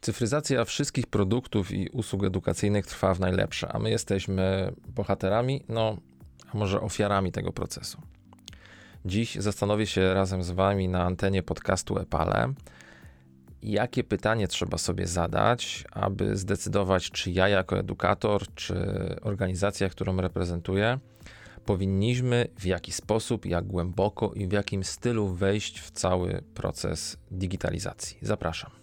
Cyfryzacja wszystkich produktów i usług edukacyjnych trwa w najlepsze, a my jesteśmy bohaterami, no, a może ofiarami tego procesu. Dziś zastanowię się razem z Wami na antenie podcastu Epale, jakie pytanie trzeba sobie zadać, aby zdecydować, czy ja jako edukator, czy organizacja, którą reprezentuję, powinniśmy w jaki sposób, jak głęboko i w jakim stylu wejść w cały proces digitalizacji. Zapraszam.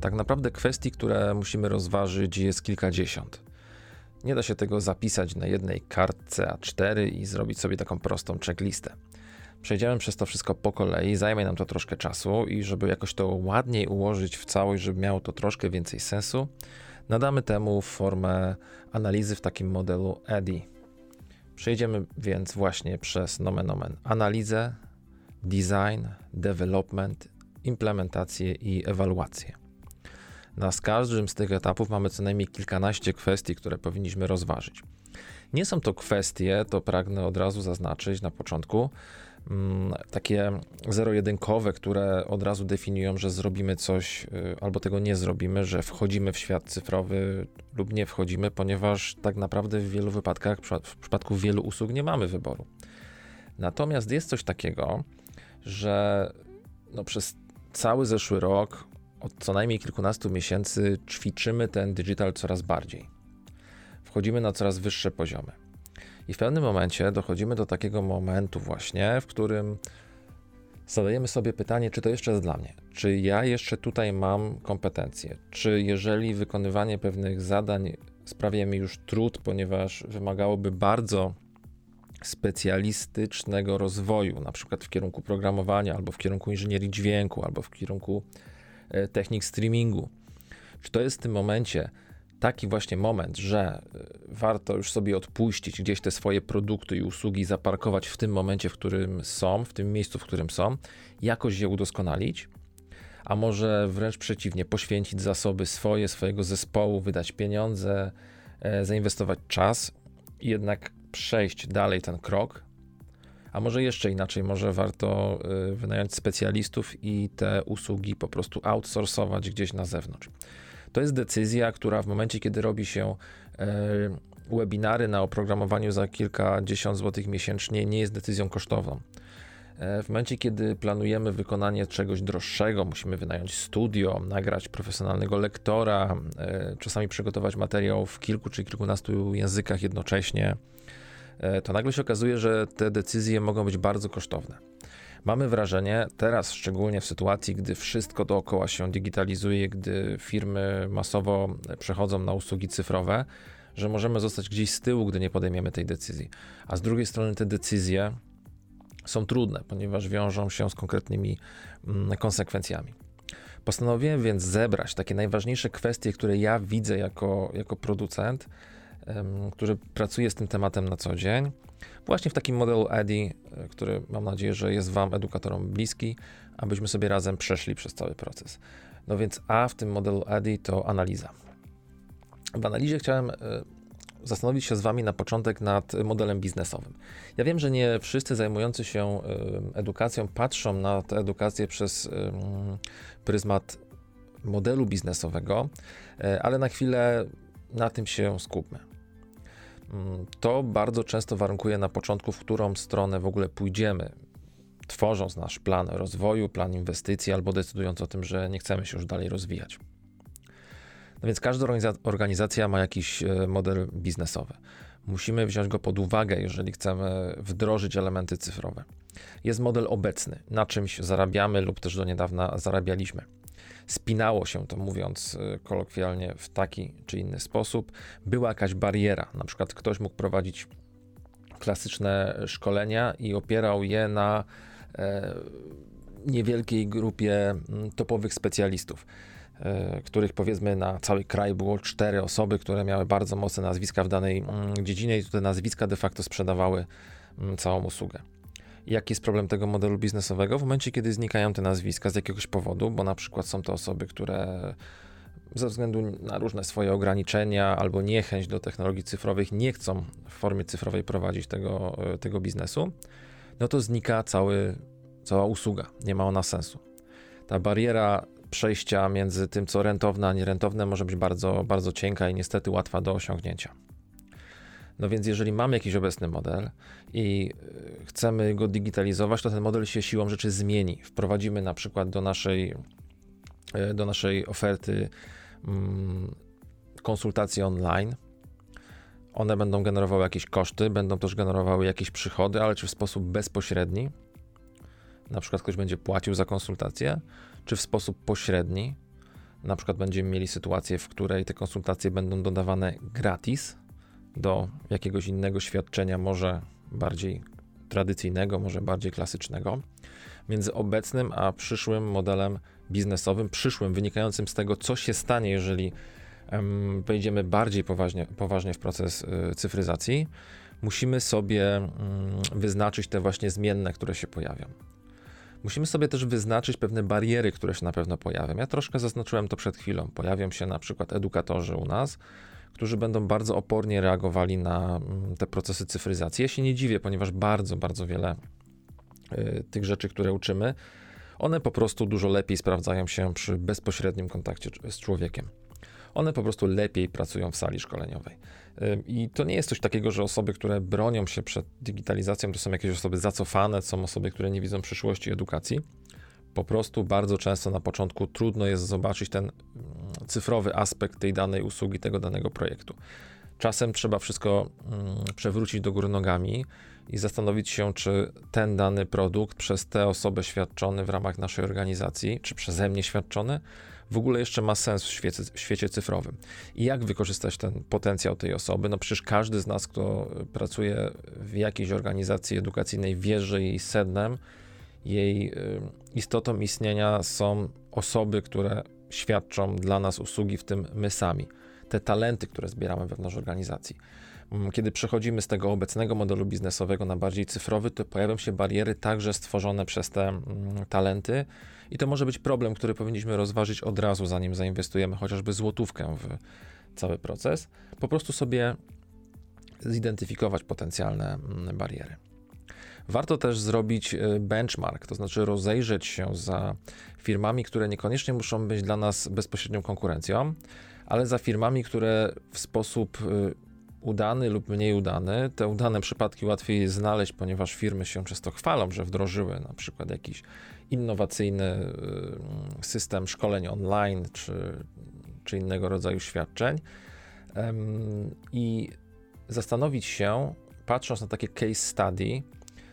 Tak naprawdę kwestii, które musimy rozważyć, jest kilkadziesiąt. Nie da się tego zapisać na jednej kartce A4 i zrobić sobie taką prostą checklistę. Przejdziemy przez to wszystko po kolei, zajmie nam to troszkę czasu i żeby jakoś to ładniej ułożyć w całość, żeby miało to troszkę więcej sensu, nadamy temu formę analizy w takim modelu EDI. Przejdziemy więc właśnie przez nomen omen analizę, design, development, implementację i ewaluację. Na każdym z tych etapów mamy co najmniej kilkanaście kwestii, które powinniśmy rozważyć. Nie są to kwestie, to pragnę od razu zaznaczyć na początku, mm, takie zero-jedynkowe, które od razu definiują, że zrobimy coś y, albo tego nie zrobimy, że wchodzimy w świat cyfrowy lub nie wchodzimy, ponieważ tak naprawdę w wielu wypadkach, w przypadku wielu usług nie mamy wyboru. Natomiast jest coś takiego, że no przez cały zeszły rok od co najmniej kilkunastu miesięcy ćwiczymy ten digital coraz bardziej. Wchodzimy na coraz wyższe poziomy. I w pewnym momencie dochodzimy do takiego momentu właśnie, w którym zadajemy sobie pytanie, czy to jeszcze jest dla mnie? Czy ja jeszcze tutaj mam kompetencje? Czy jeżeli wykonywanie pewnych zadań sprawia mi już trud, ponieważ wymagałoby bardzo specjalistycznego rozwoju, na przykład w kierunku programowania, albo w kierunku inżynierii dźwięku, albo w kierunku technik streamingu. Czy to jest w tym momencie taki właśnie moment, że e, warto już sobie odpuścić gdzieś te swoje produkty i usługi, zaparkować w tym momencie, w którym są, w tym miejscu, w którym są, jakoś je udoskonalić, a może wręcz przeciwnie, poświęcić zasoby swoje, swojego zespołu, wydać pieniądze, e, zainwestować czas i jednak przejść dalej ten krok, a może jeszcze inaczej, może warto y, wynająć specjalistów i te usługi po prostu outsourcować gdzieś na zewnątrz. To jest decyzja, która w momencie, kiedy robi się y, webinary na oprogramowaniu za kilkadziesiąt złotych miesięcznie, nie jest decyzją kosztowną. E, w momencie, kiedy planujemy wykonanie czegoś droższego, musimy wynająć studio, nagrać profesjonalnego lektora, czasami przygotować materiał w kilku czy kilkunastu językach jednocześnie, to nagle się okazuje, że te decyzje mogą być bardzo kosztowne. Mamy wrażenie, teraz szczególnie w sytuacji, gdy wszystko dookoła się digitalizuje, gdy firmy masowo przechodzą na usługi cyfrowe, że możemy zostać gdzieś z tyłu, gdy nie podejmiemy tej decyzji. A z drugiej strony te decyzje są trudne, ponieważ wiążą się z konkretnymi mm, konsekwencjami. Postanowiłem więc zebrać takie najważniejsze kwestie, które ja widzę jako, jako producent, który pracuje z tym tematem na co dzień, właśnie w takim modelu EDI, e, który mam nadzieję, że jest Wam, edukatorom, bliski, abyśmy sobie razem przeszli przez cały proces. No więc A w tym modelu EDI to analiza. W analizie chciałem e, zastanowić się z Wami na początek nad modelem biznesowym. Ja wiem, że nie wszyscy zajmujący się edukacją patrzą na tę edukację przez pryzmat modelu biznesowego, e, ale na chwilę na tym się skupmy. Mm, to bardzo często warunkuje na początku, w którą stronę w ogóle pójdziemy, tworząc nasz plan rozwoju, plan inwestycji albo decydując o tym, że nie chcemy się już dalej rozwijać. No więc każda organizacja ma jakiś e, model biznesowy. Musimy wziąć go pod uwagę, jeżeli chcemy wdrożyć elementy cyfrowe. Jest model obecny, na czymś zarabiamy lub też do niedawna zarabialiśmy spinało się to, mówiąc y, kolokwialnie, w taki czy inny sposób. Była jakaś bariera, na przykład ktoś mógł prowadzić klasyczne szkolenia i opierał je na e, niewielkiej grupie mm, topowych specjalistów e, których powiedzmy na cały kraj było cztery osoby, które miały bardzo mocne nazwiska w danej mm, dziedzinie i te nazwiska de facto sprzedawały mm, całą usługę. Jaki jest problem tego modelu biznesowego? W momencie, kiedy znikają te nazwiska z jakiegoś powodu, bo na przykład są to osoby, które ze względu na różne swoje ograniczenia albo niechęć do technologii cyfrowych nie chcą w formie cyfrowej prowadzić tego, tego biznesu, no to znika cały, cała usługa. Nie ma ona sensu. Ta bariera przejścia między tym, co rentowne, a nierentowne, może być bardzo, bardzo cienka i niestety łatwa do osiągnięcia. No więc jeżeli mamy jakiś obecny model i y, chcemy go digitalizować, to ten model się siłą rzeczy zmieni. Wprowadzimy na przykład do naszej, y, do naszej oferty mm, konsultacje online. One będą generowały jakieś koszty, będą też generowały jakieś przychody, ale czy w sposób bezpośredni, na przykład ktoś będzie płacił za konsultację, czy w sposób pośredni, na przykład będziemy mieli sytuację, w której te konsultacje będą dodawane gratis do jakiegoś innego świadczenia, może bardziej tradycyjnego, może bardziej klasycznego, między obecnym a przyszłym modelem biznesowym, przyszłym, wynikającym z tego, co się stanie, jeżeli um, wejdziemy bardziej poważnie, poważnie w proces y, cyfryzacji, musimy sobie mm, wyznaczyć te właśnie zmienne, które się pojawią. Musimy sobie też wyznaczyć pewne bariery, które się na pewno pojawią. Ja troszkę zaznaczyłem to przed chwilą. Pojawią się na przykład edukatorzy u nas, którzy będą bardzo opornie reagowali na mm, te procesy cyfryzacji. Ja się nie dziwię, ponieważ bardzo, bardzo wiele y, tych rzeczy, które uczymy, one po prostu dużo lepiej sprawdzają się przy bezpośrednim kontakcie z człowiekiem. One po prostu lepiej pracują w sali szkoleniowej. I to nie jest coś takiego, że osoby, które bronią się przed digitalizacją, to są jakieś osoby zacofane, są osoby, które nie widzą przyszłości edukacji. Po prostu bardzo często na początku trudno jest zobaczyć ten cyfrowy aspekt tej danej usługi, tego danego projektu. Czasem trzeba wszystko mm, przewrócić do góry nogami i zastanowić się, czy ten dany produkt przez tę osobę świadczony w ramach naszej organizacji, czy przeze mnie świadczony, w ogóle jeszcze ma sens w świecie, w świecie cyfrowym. I jak wykorzystać ten potencjał tej osoby? No przecież każdy z nas, kto pracuje w jakiejś organizacji edukacyjnej, wie, że jej sednem, jej y, istotą istnienia są osoby, które świadczą dla nas usługi, w tym my sami. Te talenty, które zbieramy wewnątrz organizacji. Mm, kiedy przechodzimy z tego obecnego modelu biznesowego na bardziej cyfrowy, to pojawią się bariery także stworzone przez te mm, talenty, i to może być problem, który powinniśmy rozważyć od razu, zanim zainwestujemy chociażby złotówkę w cały proces. Po prostu sobie zidentyfikować potencjalne mm, bariery. Warto też zrobić y, benchmark, to znaczy rozejrzeć się za firmami, które niekoniecznie muszą być dla nas bezpośrednią konkurencją, ale za firmami, które w sposób y, udany lub mniej udany. Te udane przypadki łatwiej znaleźć, ponieważ firmy się często chwalą, że wdrożyły na przykład jakiś innowacyjny y, system szkoleń online czy, czy innego rodzaju świadczeń. I zastanowić się, patrząc na takie case study,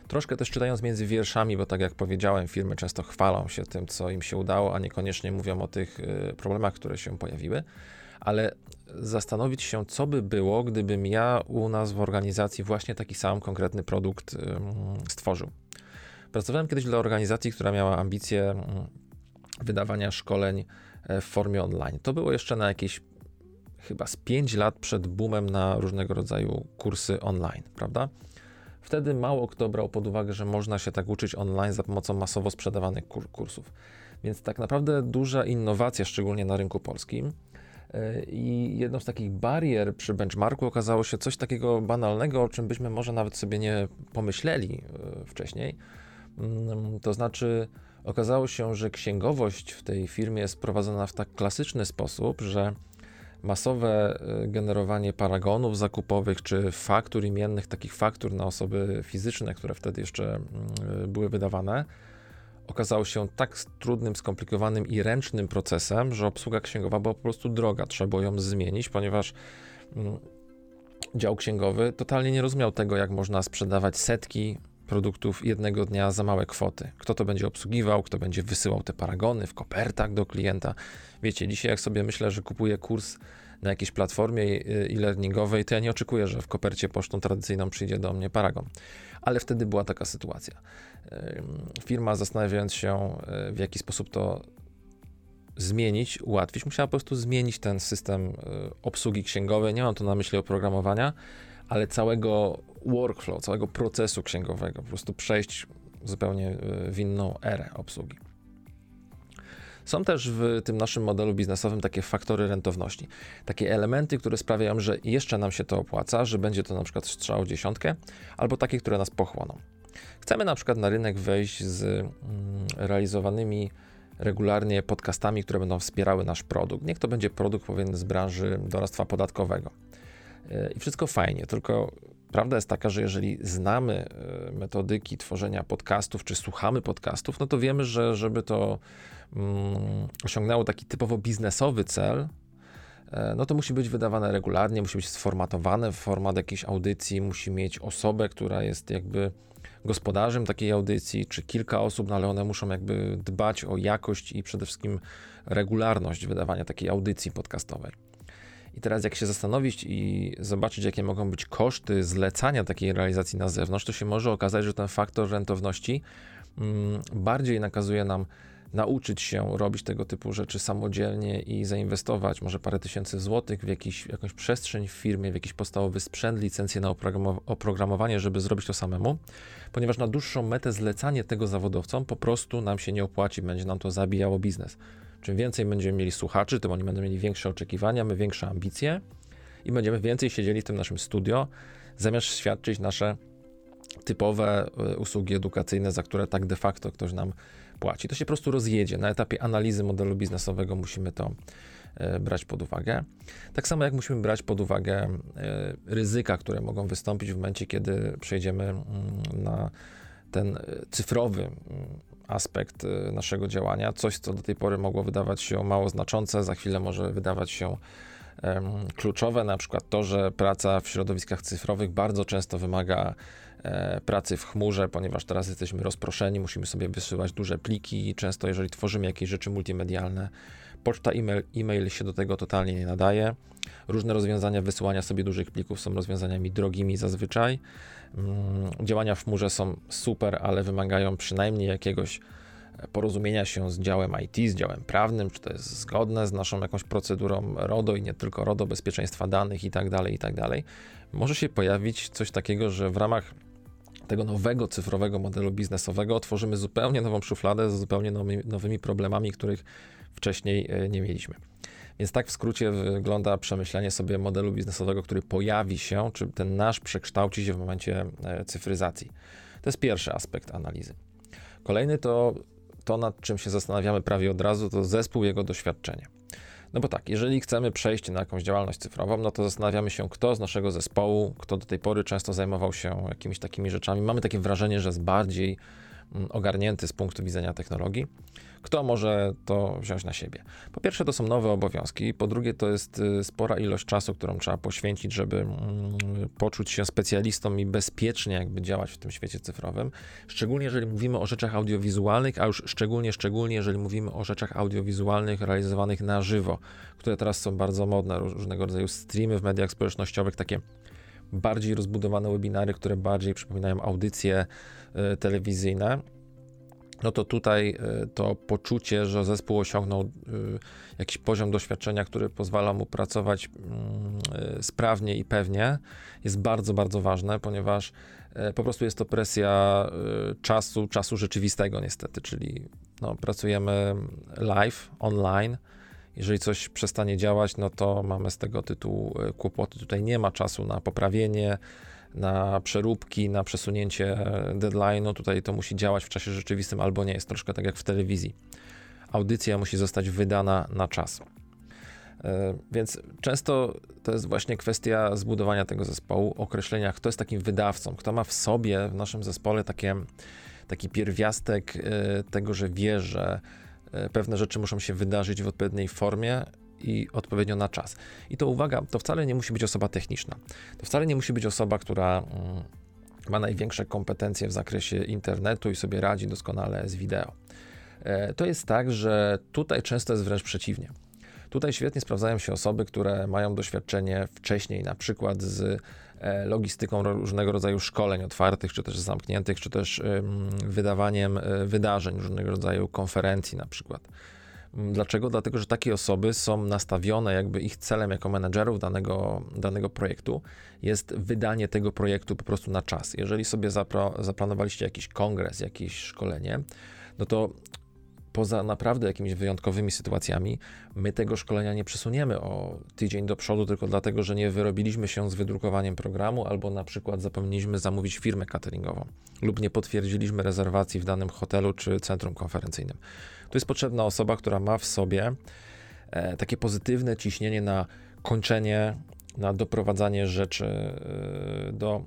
troszkę też czytając między wierszami, bo tak jak powiedziałem, firmy często chwalą się tym, co im się udało, a niekoniecznie mówią o tych y, problemach, które się pojawiły, ale zastanowić się, co by było, gdybym ja u nas w organizacji właśnie taki sam konkretny produkt stworzył. Pracowałem kiedyś dla organizacji, która miała ambicje wydawania szkoleń e, w formie online. To było jeszcze na jakieś chyba z 5 lat przed boomem na różnego rodzaju kursy online, prawda? Wtedy mało kto brał pod uwagę, że można się tak uczyć online za pomocą masowo sprzedawanych kur kursów. Więc tak naprawdę duża innowacja, szczególnie na rynku polskim. E, I jedną z takich barier przy benchmarku okazało się coś takiego banalnego, o czym byśmy może nawet sobie nie pomyśleli e, wcześniej Mm, to znaczy, okazało się, że księgowość w tej firmie jest prowadzona w tak klasyczny sposób, że masowe y, generowanie paragonów zakupowych czy faktur imiennych, takich faktur na osoby fizyczne, które wtedy jeszcze mm, były wydawane, okazało się tak trudnym, skomplikowanym i ręcznym procesem, że obsługa księgowa była po prostu droga. Trzeba było ją zmienić, ponieważ mm, dział księgowy totalnie nie rozumiał tego, jak można sprzedawać setki produktów jednego dnia za małe kwoty. Kto to będzie obsługiwał, kto będzie wysyłał te paragony w kopertach do klienta. Wiecie, dzisiaj jak sobie myślę, że kupuję kurs na jakiejś platformie e-learningowej, to ja nie oczekuję, że w kopercie pocztą tradycyjną przyjdzie do mnie paragon. Ale wtedy była taka sytuacja. Firma zastanawiając się, e, w jaki sposób to zmienić, ułatwić, musiała po prostu zmienić ten system e, obsługi księgowej. Nie mam tu na myśli oprogramowania, ale całego workflow, całego procesu księgowego, po prostu przejść zupełnie w inną erę obsługi. Są też w tym naszym modelu biznesowym takie faktory rentowności, takie elementy, które sprawiają, że jeszcze nam się to opłaca, że będzie to na przykład strzał dziesiątkę, albo takie, które nas pochłoną. Chcemy na przykład na rynek wejść z mm, realizowanymi regularnie podcastami, które będą wspierały nasz produkt. Niech to będzie produkt powinien z branży doradztwa podatkowego. E, I wszystko fajnie, tylko prawda jest taka, że jeżeli znamy e, metodyki tworzenia podcastów, czy słuchamy podcastów, no to wiemy, że żeby to mm, osiągnęło taki typowo biznesowy cel, e, no to musi być wydawane regularnie, musi być sformatowane w format jakiejś audycji, musi mieć osobę, która jest jakby gospodarzem takiej audycji, czy kilka osób, no ale one muszą jakby dbać o jakość i przede wszystkim regularność wydawania takiej audycji podcastowej. I teraz, jak się zastanowić i zobaczyć, jakie mogą być koszty zlecania takiej realizacji na zewnątrz, to się może okazać, że ten faktor rentowności mm, bardziej nakazuje nam nauczyć się robić tego typu rzeczy samodzielnie i zainwestować może parę tysięcy złotych w jakiś, jakąś przestrzeń w firmie, w jakiś podstawowy sprzęt, licencję na oprogramowanie, żeby zrobić to samemu, ponieważ na dłuższą metę zlecanie tego zawodowcom po prostu nam się nie opłaci, będzie nam to zabijało biznes. Czym więcej będziemy mieli słuchaczy, tym oni będą mieli większe oczekiwania, my większe ambicje i będziemy więcej siedzieli w tym naszym studio, zamiast świadczyć nasze typowe e, usługi edukacyjne, za które tak de facto ktoś nam płaci. To się po prostu rozjedzie. Na etapie analizy modelu biznesowego musimy to e, brać pod uwagę. Tak samo jak musimy brać pod uwagę e, ryzyka, które mogą wystąpić w momencie, kiedy przejdziemy mm, na ten cyfrowy mm, aspekt naszego działania. Coś, co do tej pory mogło wydawać się mało znaczące, za chwilę może wydawać się kluczowe, na przykład to, że praca w środowiskach cyfrowych bardzo często wymaga E, pracy w chmurze, ponieważ teraz jesteśmy rozproszeni, musimy sobie wysyłać duże pliki i często jeżeli tworzymy jakieś rzeczy multimedialne, poczta e-mail, e-mail się do tego totalnie nie nadaje. Różne rozwiązania wysyłania sobie dużych plików są rozwiązaniami drogimi zazwyczaj. Mm, działania w chmurze są super, ale wymagają przynajmniej jakiegoś porozumienia się z działem IT, z działem prawnym, czy to jest zgodne z naszą jakąś procedurą RODO i nie tylko RODO, bezpieczeństwa danych i tak dalej, i tak dalej. Może się pojawić coś takiego, że w ramach tego nowego cyfrowego modelu biznesowego otworzymy zupełnie nową szufladę z zupełnie nowymi, nowymi problemami, których wcześniej e, nie mieliśmy. Więc tak w skrócie wygląda przemyślenie sobie modelu biznesowego, który pojawi się, czy ten nasz przekształci się w momencie e, cyfryzacji. To jest pierwszy aspekt analizy. Kolejny to to, nad czym się zastanawiamy prawie od razu, to zespół, jego doświadczenie. No bo tak, jeżeli chcemy przejść na jakąś działalność cyfrową, no to zastanawiamy się, kto z naszego zespołu, kto do tej pory często zajmował się jakimiś takimi rzeczami. Mamy takie wrażenie, że jest bardziej mm, ogarnięty z punktu widzenia technologii. Kto może to wziąć na siebie? Po pierwsze, to są nowe obowiązki, po drugie, to jest y, spora ilość czasu, którą trzeba poświęcić, żeby mm, poczuć się specjalistą i bezpiecznie jakby działać w tym świecie cyfrowym. Szczególnie jeżeli mówimy o rzeczach audiowizualnych, a już szczególnie, szczególnie jeżeli mówimy o rzeczach audiowizualnych realizowanych na żywo, które teraz są bardzo modne, różnego rodzaju streamy w mediach społecznościowych, takie bardziej rozbudowane webinary, które bardziej przypominają audycje y, telewizyjne no to tutaj e, to poczucie, że zespół osiągnął e, jakiś poziom doświadczenia, który pozwala mu pracować mm, e, sprawnie i pewnie, jest bardzo, bardzo ważne, ponieważ po prostu jest to presja czasu, czasu rzeczywistego niestety, czyli no, pracujemy live, online. Jeżeli coś przestanie działać, no to mamy z tego tytułu kłopoty. Tutaj nie ma czasu na poprawienie, na przeróbki, na przesunięcie deadline'u. Tutaj to musi działać w czasie rzeczywistym albo nie. Jest troszkę tak jak w telewizji. Audycja musi zostać wydana na czas. E, więc często to jest właśnie kwestia zbudowania tego zespołu, określenia, kto jest takim wydawcą, kto ma w sobie, w naszym zespole takie, taki pierwiastek e, tego, że wie, że e, pewne rzeczy muszą się wydarzyć w odpowiedniej formie i odpowiednio na czas. I to uwaga, to wcale nie musi być osoba techniczna. To wcale nie musi być osoba, która mm, ma największe kompetencje w zakresie internetu i sobie radzi doskonale z wideo. E, to jest tak, że tutaj często jest wręcz przeciwnie. Tutaj świetnie sprawdzają się osoby, które mają doświadczenie wcześniej, na przykład z e, logistyką różnego rodzaju szkoleń otwartych, czy też zamkniętych, czy też wydawaniem e, wydarzeń, różnego rodzaju konferencji na przykład dlaczego? Dlatego, że takie osoby są nastawione, jakby ich celem jako menedżerów danego, danego projektu jest wydanie tego projektu po prostu na czas. Jeżeli sobie zaplanowaliście jakiś kongres, jakieś szkolenie, no to poza naprawdę jakimiś wyjątkowymi sytuacjami, my tego szkolenia nie przesuniemy o tydzień do przodu, tylko dlatego, że nie wyrobiliśmy się z wydrukowaniem programu, albo na przykład zapomnieliśmy zamówić firmę cateringową, lub nie potwierdziliśmy rezerwacji w danym hotelu czy centrum konferencyjnym. Tu jest potrzebna osoba, która ma w sobie e, takie pozytywne ciśnienie na kończenie, na doprowadzanie rzeczy e, do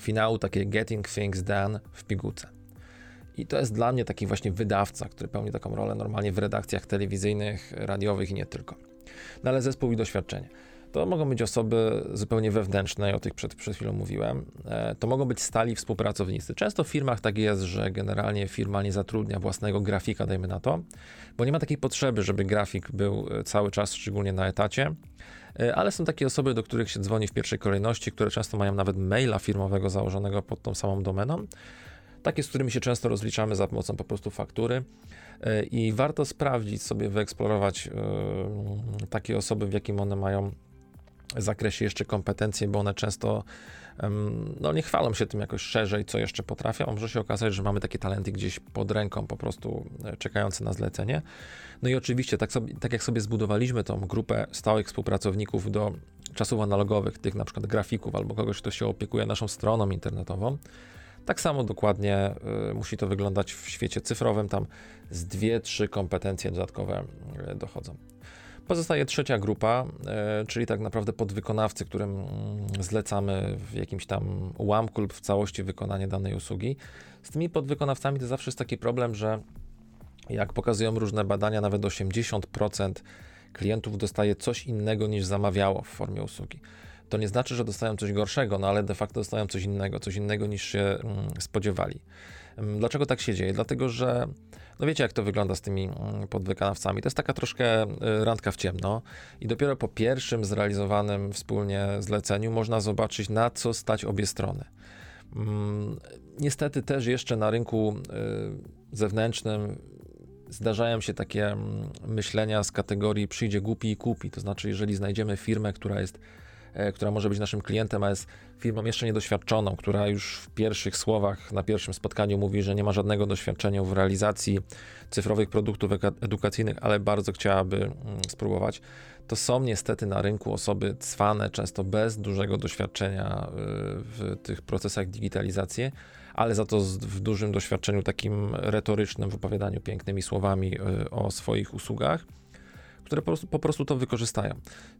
finału, takie getting things done w pigułce. I to jest dla mnie taki właśnie wydawca, który pełni taką rolę normalnie w redakcjach telewizyjnych, radiowych i nie tylko. No ale zespół i doświadczenie. To mogą być osoby zupełnie wewnętrzne, o tych przed, przed chwilą mówiłem. E, to mogą być stali współpracownicy. Często w firmach tak jest, że generalnie firma nie zatrudnia własnego grafika, dajmy na to, bo nie ma takiej potrzeby, żeby grafik był e, cały czas, szczególnie na etacie. E, ale są takie osoby, do których się dzwoni w pierwszej kolejności, które często mają nawet maila firmowego założonego pod tą samą domeną takie, z którymi się często rozliczamy za pomocą po prostu faktury. I warto sprawdzić sobie, wyeksplorować takie osoby, w jakim one mają zakresie jeszcze kompetencje, bo one często no, nie chwalą się tym jakoś szerzej, co jeszcze potrafią. Może się okazać, że mamy takie talenty gdzieś pod ręką, po prostu e, czekające na zlecenie. No i oczywiście, tak, sobie, tak jak sobie zbudowaliśmy tą grupę stałych współpracowników do czasów analogowych, tych na przykład grafików albo kogoś, kto się opiekuje naszą stroną internetową, tak samo dokładnie y, musi to wyglądać w świecie cyfrowym. Tam z dwie, trzy kompetencje dodatkowe y, dochodzą. Pozostaje trzecia grupa, y, czyli tak naprawdę podwykonawcy, którym mm, zlecamy w jakimś tam ułamku lub w całości wykonanie danej usługi. Z tymi podwykonawcami to zawsze jest taki problem, że jak pokazują różne badania, nawet 80% klientów dostaje coś innego niż zamawiało w formie usługi to nie znaczy, że dostają coś gorszego, no ale de facto dostają coś innego, coś innego niż się mm, spodziewali. Dlaczego tak się dzieje? Dlatego, że no wiecie, jak to wygląda z tymi mm, podwykonawcami. To jest taka troszkę y, randka w ciemno i dopiero po pierwszym zrealizowanym wspólnie zleceniu można zobaczyć, na co stać obie strony. Niestety też jeszcze na rynku y, zewnętrznym zdarzają się takie myślenia z kategorii przyjdzie głupi i kupi. To znaczy, jeżeli znajdziemy firmę, która jest E, która może być naszym klientem, a jest firmą jeszcze niedoświadczoną, która już w pierwszych słowach na pierwszym spotkaniu mówi, że nie ma żadnego doświadczenia w realizacji cyfrowych produktów edukacyjnych, ale bardzo chciałaby mm, spróbować, to są niestety na rynku osoby cwane, często bez dużego doświadczenia e, w tych procesach digitalizacji, ale za to w dużym doświadczeniu takim retorycznym, w opowiadaniu pięknymi słowami e, o swoich usługach które po prostu, po prostu to wykorzystają.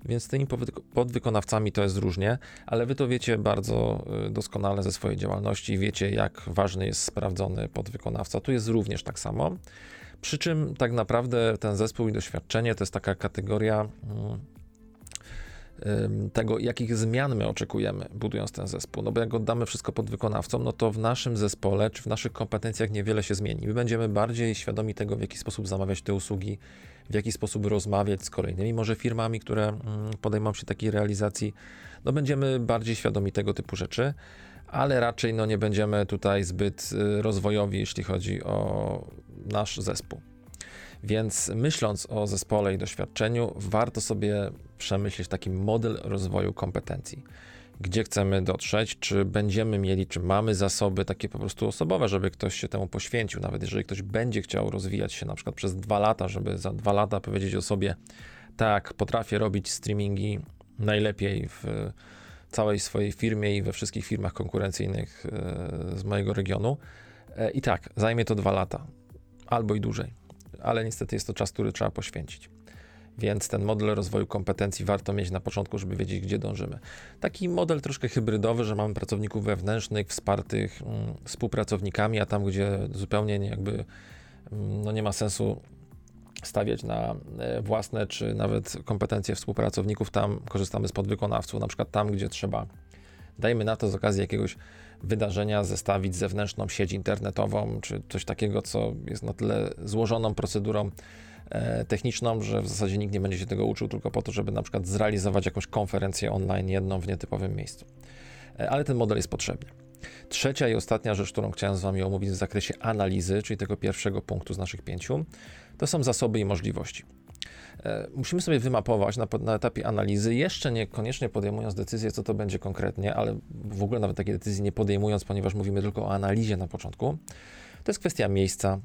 Więc z tymi podwykonawcami to jest różnie, ale wy to wiecie bardzo y, doskonale ze swojej działalności, wiecie jak ważny jest sprawdzony podwykonawca. Tu jest również tak samo. Przy czym tak naprawdę ten zespół i doświadczenie to jest taka kategoria mm, tego, jakich zmian my oczekujemy, budując ten zespół. No bo jak oddamy wszystko pod wykonawcom, no to w naszym zespole czy w naszych kompetencjach niewiele się zmieni. My będziemy bardziej świadomi tego, w jaki sposób zamawiać te usługi, w jaki sposób rozmawiać z kolejnymi może firmami, które mm, podejmą się takiej realizacji. No będziemy bardziej świadomi tego typu rzeczy, ale raczej no nie będziemy tutaj zbyt y, rozwojowi, jeśli chodzi o nasz zespół. Więc myśląc o zespole i doświadczeniu, warto sobie przemyśleć taki model rozwoju kompetencji. Gdzie chcemy dotrzeć, czy będziemy mieli, czy mamy zasoby takie po prostu osobowe, żeby ktoś się temu poświęcił. Nawet jeżeli ktoś będzie chciał rozwijać się na przykład przez dwa lata, żeby za dwa lata powiedzieć o sobie, tak, potrafię robić streamingi najlepiej w całej swojej firmie i we wszystkich firmach konkurencyjnych e, z mojego regionu. E, I tak, zajmie to dwa lata albo i dłużej ale niestety jest to czas, który trzeba poświęcić. Więc ten model rozwoju kompetencji warto mieć na początku, żeby wiedzieć, gdzie dążymy. Taki model troszkę hybrydowy, że mamy pracowników wewnętrznych, wspartych mm, współpracownikami, a tam, gdzie zupełnie nie, jakby mm, no nie ma sensu stawiać na e, własne czy nawet kompetencje współpracowników, tam korzystamy z podwykonawców. Na przykład tam, gdzie trzeba, dajmy na to z okazji jakiegoś wydarzenia zestawić zewnętrzną sieć internetową, czy coś takiego, co jest na tyle złożoną procedurą techniczną, że w zasadzie nikt nie będzie się tego uczył tylko po to, żeby na przykład zrealizować jakąś konferencję online jedną w nietypowym miejscu. E, ale ten model jest potrzebny. Trzecia i ostatnia rzecz, którą chciałem z Wami omówić w zakresie analizy, czyli tego pierwszego punktu z naszych pięciu, To są zasoby i możliwości. E, musimy sobie wymapować na, na, etapie analizy, jeszcze niekoniecznie podejmując decyzję, co to będzie konkretnie, ale w ogóle nawet takiej decyzji nie podejmując, ponieważ mówimy tylko o analizie na początku. To jest kwestia miejsca,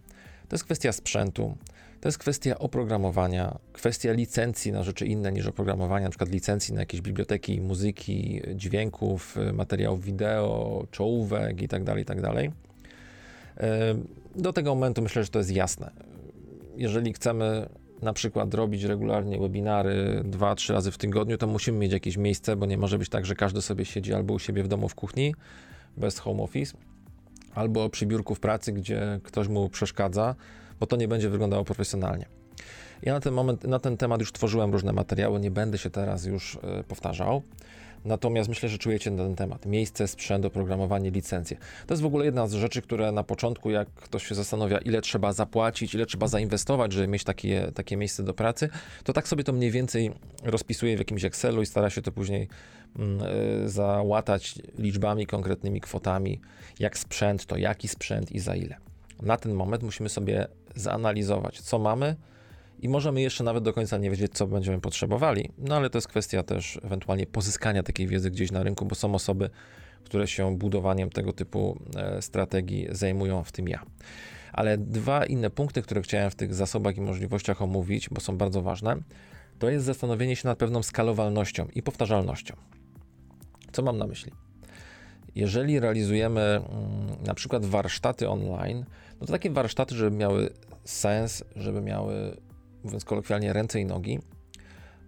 to jest kwestia sprzętu, to jest kwestia oprogramowania, kwestia licencji na rzeczy inne niż oprogramowania, na przykład licencji na jakieś biblioteki muzyki, dźwięków, materiałów wideo, czołówek itd., tak itd. Tak e, do tego momentu myślę, że to jest jasne. Jeżeli chcemy na przykład robić regularnie webinary dwa, trzy razy w tygodniu, to musimy mieć jakieś miejsce, bo nie może być tak, że każdy sobie siedzi albo u siebie w domu w kuchni, bez home office, albo przy biurku w pracy, gdzie ktoś mu przeszkadza, bo to nie będzie wyglądało profesjonalnie. Ja na ten moment, na ten temat już tworzyłem różne materiały, nie będę się teraz już y, powtarzał. Natomiast myślę, że czujecie na ten temat. Miejsce, sprzęt, oprogramowanie, licencje. To jest w ogóle jedna z rzeczy, które na początku, jak ktoś się zastanawia, ile trzeba zapłacić, ile trzeba zainwestować, żeby mieć takie, takie miejsce do pracy, to tak sobie to mniej więcej rozpisuje w jakimś Excelu i stara się to później mm, y, załatać liczbami, konkretnymi kwotami. Jak sprzęt, to jaki sprzęt i za ile. Na ten moment musimy sobie zanalizować, co mamy, i możemy jeszcze nawet do końca nie wiedzieć, co będziemy potrzebowali, no ale to jest kwestia też ewentualnie pozyskania takiej wiedzy gdzieś na rynku, bo są osoby, które się budowaniem tego typu e, strategii zajmują, w tym ja. Ale dwa inne punkty, które chciałem w tych zasobach i możliwościach omówić, bo są bardzo ważne, to jest zastanowienie się nad pewną skalowalnością i powtarzalnością. Co mam na myśli? Jeżeli realizujemy mm, na przykład warsztaty online, no to takie warsztaty, żeby miały sens, żeby miały mówiąc kolokwialnie, ręce i nogi,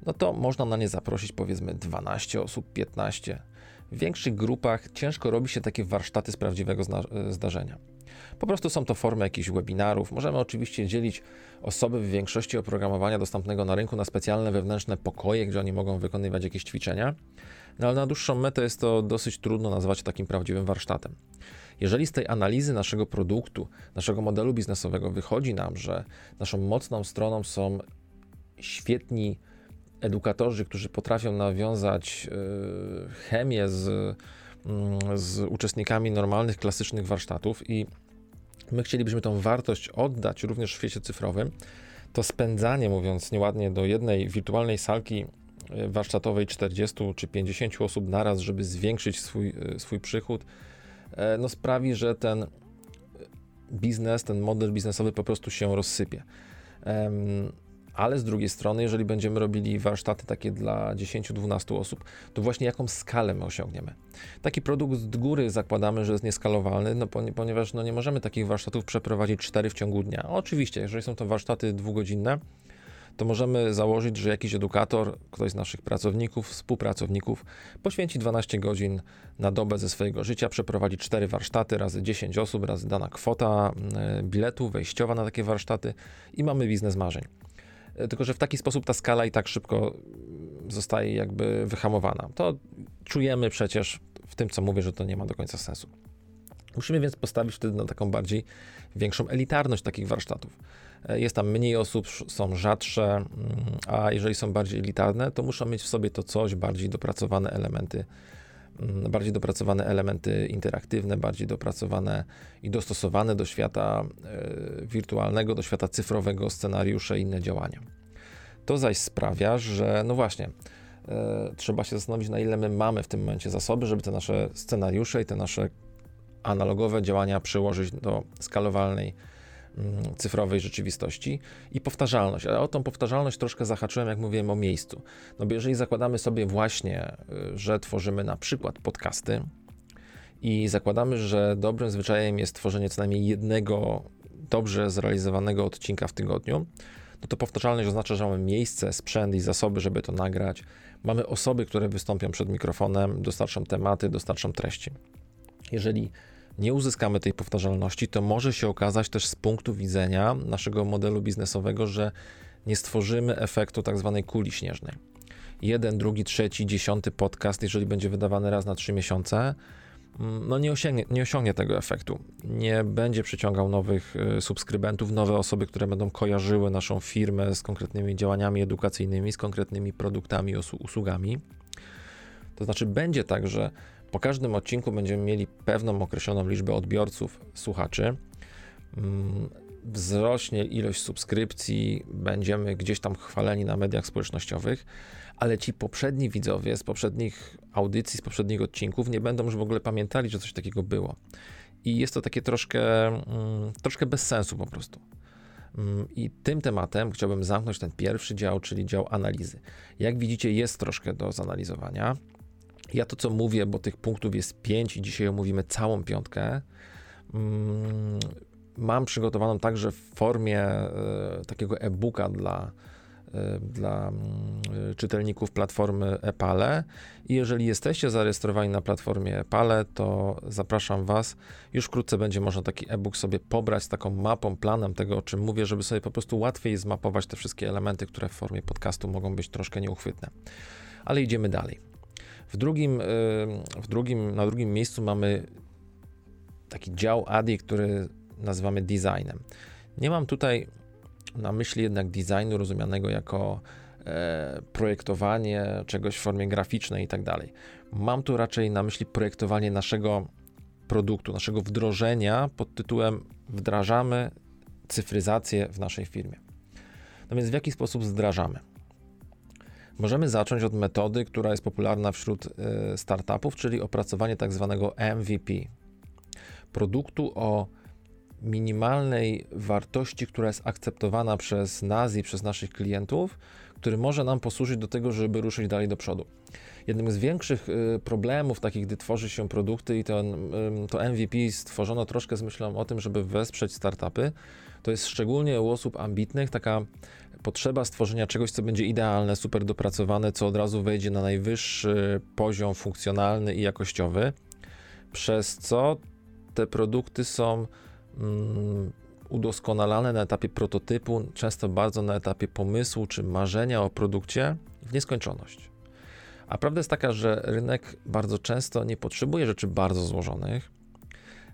no to można na nie zaprosić powiedzmy 12 osób, 15. W większych grupach ciężko robi się takie warsztaty z prawdziwego zdarzenia. Po prostu są to formy jakichś webinarów. Możemy oczywiście dzielić osoby w większości oprogramowania dostępnego na rynku na specjalne wewnętrzne pokoje, gdzie oni mogą wykonywać jakieś ćwiczenia, no ale na dłuższą metę jest to dosyć trudno nazwać takim prawdziwym warsztatem. Jeżeli z tej analizy naszego produktu, naszego modelu biznesowego wychodzi nam, że naszą mocną stroną są świetni edukatorzy, którzy potrafią nawiązać e, chemię z, mm, z uczestnikami normalnych, klasycznych warsztatów i my chcielibyśmy tą wartość oddać również w świecie cyfrowym, to spędzanie, mówiąc nieładnie, do jednej wirtualnej salki e, warsztatowej 40 czy 50 osób naraz, żeby zwiększyć swój, e, swój przychód, no sprawi, że ten biznes, ten model biznesowy po prostu się rozsypie. Ale z drugiej strony, jeżeli będziemy robili warsztaty takie dla 10-12 osób, to właśnie jaką skalę my osiągniemy? Taki produkt z góry zakładamy, że jest nieskalowalny, no ponieważ no nie możemy takich warsztatów przeprowadzić 4 w ciągu dnia. Oczywiście, jeżeli są to warsztaty dwugodzinne, to możemy założyć, że jakiś edukator, ktoś z naszych pracowników, współpracowników poświęci 12 godzin na dobę ze swojego życia, przeprowadzi 4 warsztaty razy 10 osób, razy dana kwota e, biletu wejściowa na takie warsztaty i mamy biznes marzeń. E, tylko, że w taki sposób ta skala i tak szybko zostaje jakby wyhamowana. To czujemy przecież w tym, co mówię, że to nie ma do końca sensu. Musimy więc postawić wtedy na taką bardziej większą elitarność takich warsztatów. E, jest tam mniej osób, są rzadsze, mm, a jeżeli są bardziej elitarne, to muszą mieć w sobie to coś, bardziej dopracowane elementy, mm, bardziej dopracowane elementy interaktywne, bardziej dopracowane i dostosowane do świata e, wirtualnego, do świata cyfrowego, scenariusze i inne działania. To zaś sprawia, że no właśnie, e, trzeba się zastanowić, na ile my mamy w tym momencie zasoby, żeby te nasze scenariusze i te nasze analogowe działania przełożyć do skalowalnej cyfrowej rzeczywistości i powtarzalność. Ale o tą powtarzalność troszkę zahaczyłem, jak mówiłem o miejscu. No bo jeżeli zakładamy sobie właśnie, y, że tworzymy na przykład podcasty i zakładamy, że dobrym zwyczajem jest tworzenie co najmniej jednego dobrze zrealizowanego odcinka w tygodniu, no to powtarzalność oznacza, że mamy miejsce, sprzęt i zasoby, żeby to nagrać. Mamy osoby, które wystąpią przed mikrofonem, dostarczą tematy, dostarczą treści. Jeżeli nie uzyskamy tej powtarzalności, to może się okazać też z punktu widzenia naszego modelu biznesowego, że nie stworzymy efektu tak zwanej kuli śnieżnej. Jeden, drugi, trzeci, dziesiąty podcast, jeżeli będzie wydawany raz na trzy miesiące, mm, no nie osiągnie, nie osiągnie tego efektu. Nie będzie przyciągał nowych y, subskrybentów, nowe osoby, które będą kojarzyły naszą firmę z konkretnymi działaniami edukacyjnymi, z konkretnymi produktami, usługami. To znaczy, będzie tak, że po każdym odcinku będziemy mieli pewną określoną liczbę odbiorców, słuchaczy. Mm, wzrośnie ilość subskrypcji, będziemy gdzieś tam chwaleni na mediach społecznościowych, ale ci poprzedni widzowie z poprzednich audycji, z poprzednich odcinków nie będą już w ogóle pamiętali, że coś takiego było. I jest to takie troszkę, mm, troszkę bez sensu po prostu. Mm, I tym tematem chciałbym zamknąć ten pierwszy dział, czyli dział analizy. Jak widzicie, jest troszkę do zanalizowania. Ja to, co mówię, bo tych punktów jest pięć i dzisiaj omówimy całą piątkę, mm, mam przygotowaną także w formie e, takiego e-booka dla E, dla mm, czytelników platformy Epale. I jeżeli jesteście zarejestrowani na platformie Epale, to zapraszam Was. Już wkrótce będzie można taki e-book sobie pobrać z taką mapą, planem tego, o czym mówię, żeby sobie po prostu łatwiej zmapować te wszystkie elementy, które w formie podcastu mogą być troszkę nieuchwytne. Ale idziemy dalej. W drugim, w drugim, na drugim miejscu mamy taki dział ADI, który nazywamy designem. Nie mam tutaj na myśli jednak designu rozumianego jako e, projektowanie czegoś w formie graficznej i tak dalej. Mam tu raczej na myśli projektowanie naszego produktu, naszego wdrożenia pod tytułem wdrażamy cyfryzację w naszej firmie. No więc w jaki sposób wdrażamy? Możemy zacząć od metody, która jest popularna wśród e, startupów, czyli opracowanie tak zwanego MVP produktu o minimalnej wartości, która jest akceptowana przez nas i przez naszych klientów, który może nam posłużyć do tego, żeby ruszyć dalej do przodu. Jednym z większych y, problemów takich, gdy tworzy się produkty i to, to MVP stworzono troszkę z myślą o tym, żeby wesprzeć startupy, to jest szczególnie u osób ambitnych taka potrzeba stworzenia czegoś, co będzie idealne, super dopracowane, co od razu wejdzie na najwyższy poziom funkcjonalny i jakościowy, przez co te produkty są Mm, udoskonalane na etapie prototypu, często bardzo na etapie pomysłu czy marzenia o produkcie w nieskończoność. A prawda jest taka, że rynek bardzo często nie potrzebuje rzeczy bardzo złożonych.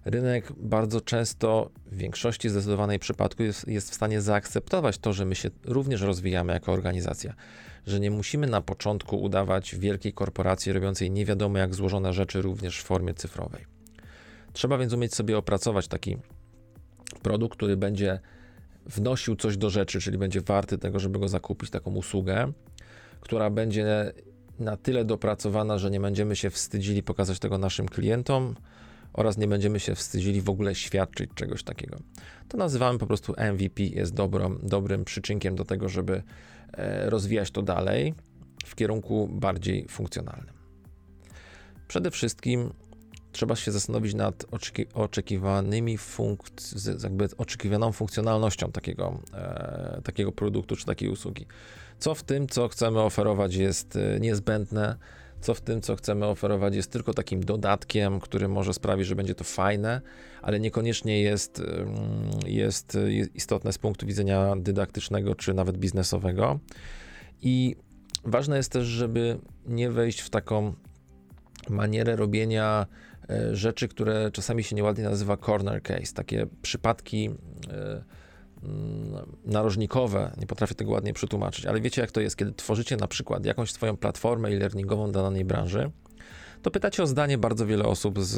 Rynek bardzo często, w większości zdecydowanej przypadku, jest, jest w stanie zaakceptować to, że my się również rozwijamy jako organizacja, że nie musimy na początku udawać wielkiej korporacji robiącej nie wiadomo jak złożone rzeczy również w formie cyfrowej. Trzeba więc umieć sobie opracować taki produkt, który będzie wnosił coś do rzeczy, czyli będzie warty tego, żeby go zakupić, taką usługę, która będzie na tyle dopracowana, że nie będziemy się wstydzili pokazać tego naszym klientom oraz nie będziemy się wstydzili w ogóle świadczyć czegoś takiego. To nazywamy po prostu MVP, jest dobrą, dobrym przyczynkiem do tego, żeby e, rozwijać to dalej w kierunku bardziej funkcjonalnym. Przede wszystkim trzeba się zastanowić nad oczeki oczekiwanymi funkc- jakby oczekiwaną funkcjonalnością takiego, e, takiego produktu czy takiej usługi. Co w tym, co chcemy oferować jest e, niezbędne, co w tym, co chcemy oferować jest tylko takim dodatkiem, który może sprawić, że będzie to fajne, ale niekoniecznie jest, jest istotne z punktu widzenia dydaktycznego czy nawet biznesowego. I ważne jest też, żeby nie wejść w taką manierę robienia E, rzeczy, które czasami się nieładnie nazywa corner case, takie przypadki mm, narożnikowe, nie potrafię tego ładnie przetłumaczyć, ale wiecie jak to jest, kiedy tworzycie na przykład jakąś swoją platformę e-learningową dla danej branży, to pytacie o zdanie bardzo wiele osób, z,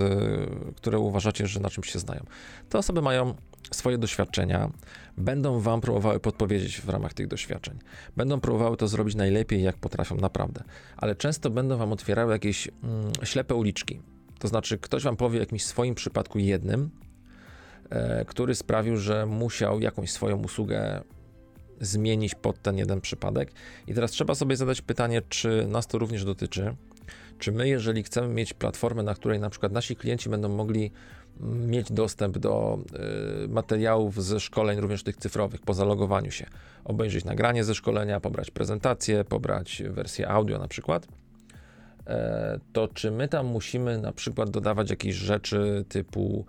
które uważacie, że na czymś się znają. Te osoby mają swoje doświadczenia, będą wam próbowały podpowiedzieć w ramach tych doświadczeń. Będą próbowały to zrobić najlepiej, jak potrafią, naprawdę. Ale często będą wam otwierały jakieś mm, ślepe uliczki. To znaczy, ktoś wam powie o jakimś swoim przypadku jednym, który sprawił, że musiał jakąś swoją usługę zmienić pod ten jeden przypadek. I teraz trzeba sobie zadać pytanie, czy nas to również dotyczy. Czy my, jeżeli chcemy mieć platformę, na której na przykład nasi klienci będą mogli mm, mieć dostęp do y, materiałów ze szkoleń, również tych cyfrowych, po zalogowaniu się, obejrzeć nagranie ze szkolenia, pobrać prezentację, pobrać wersję audio na przykład, E, to czy my tam musimy na przykład dodawać jakieś rzeczy typu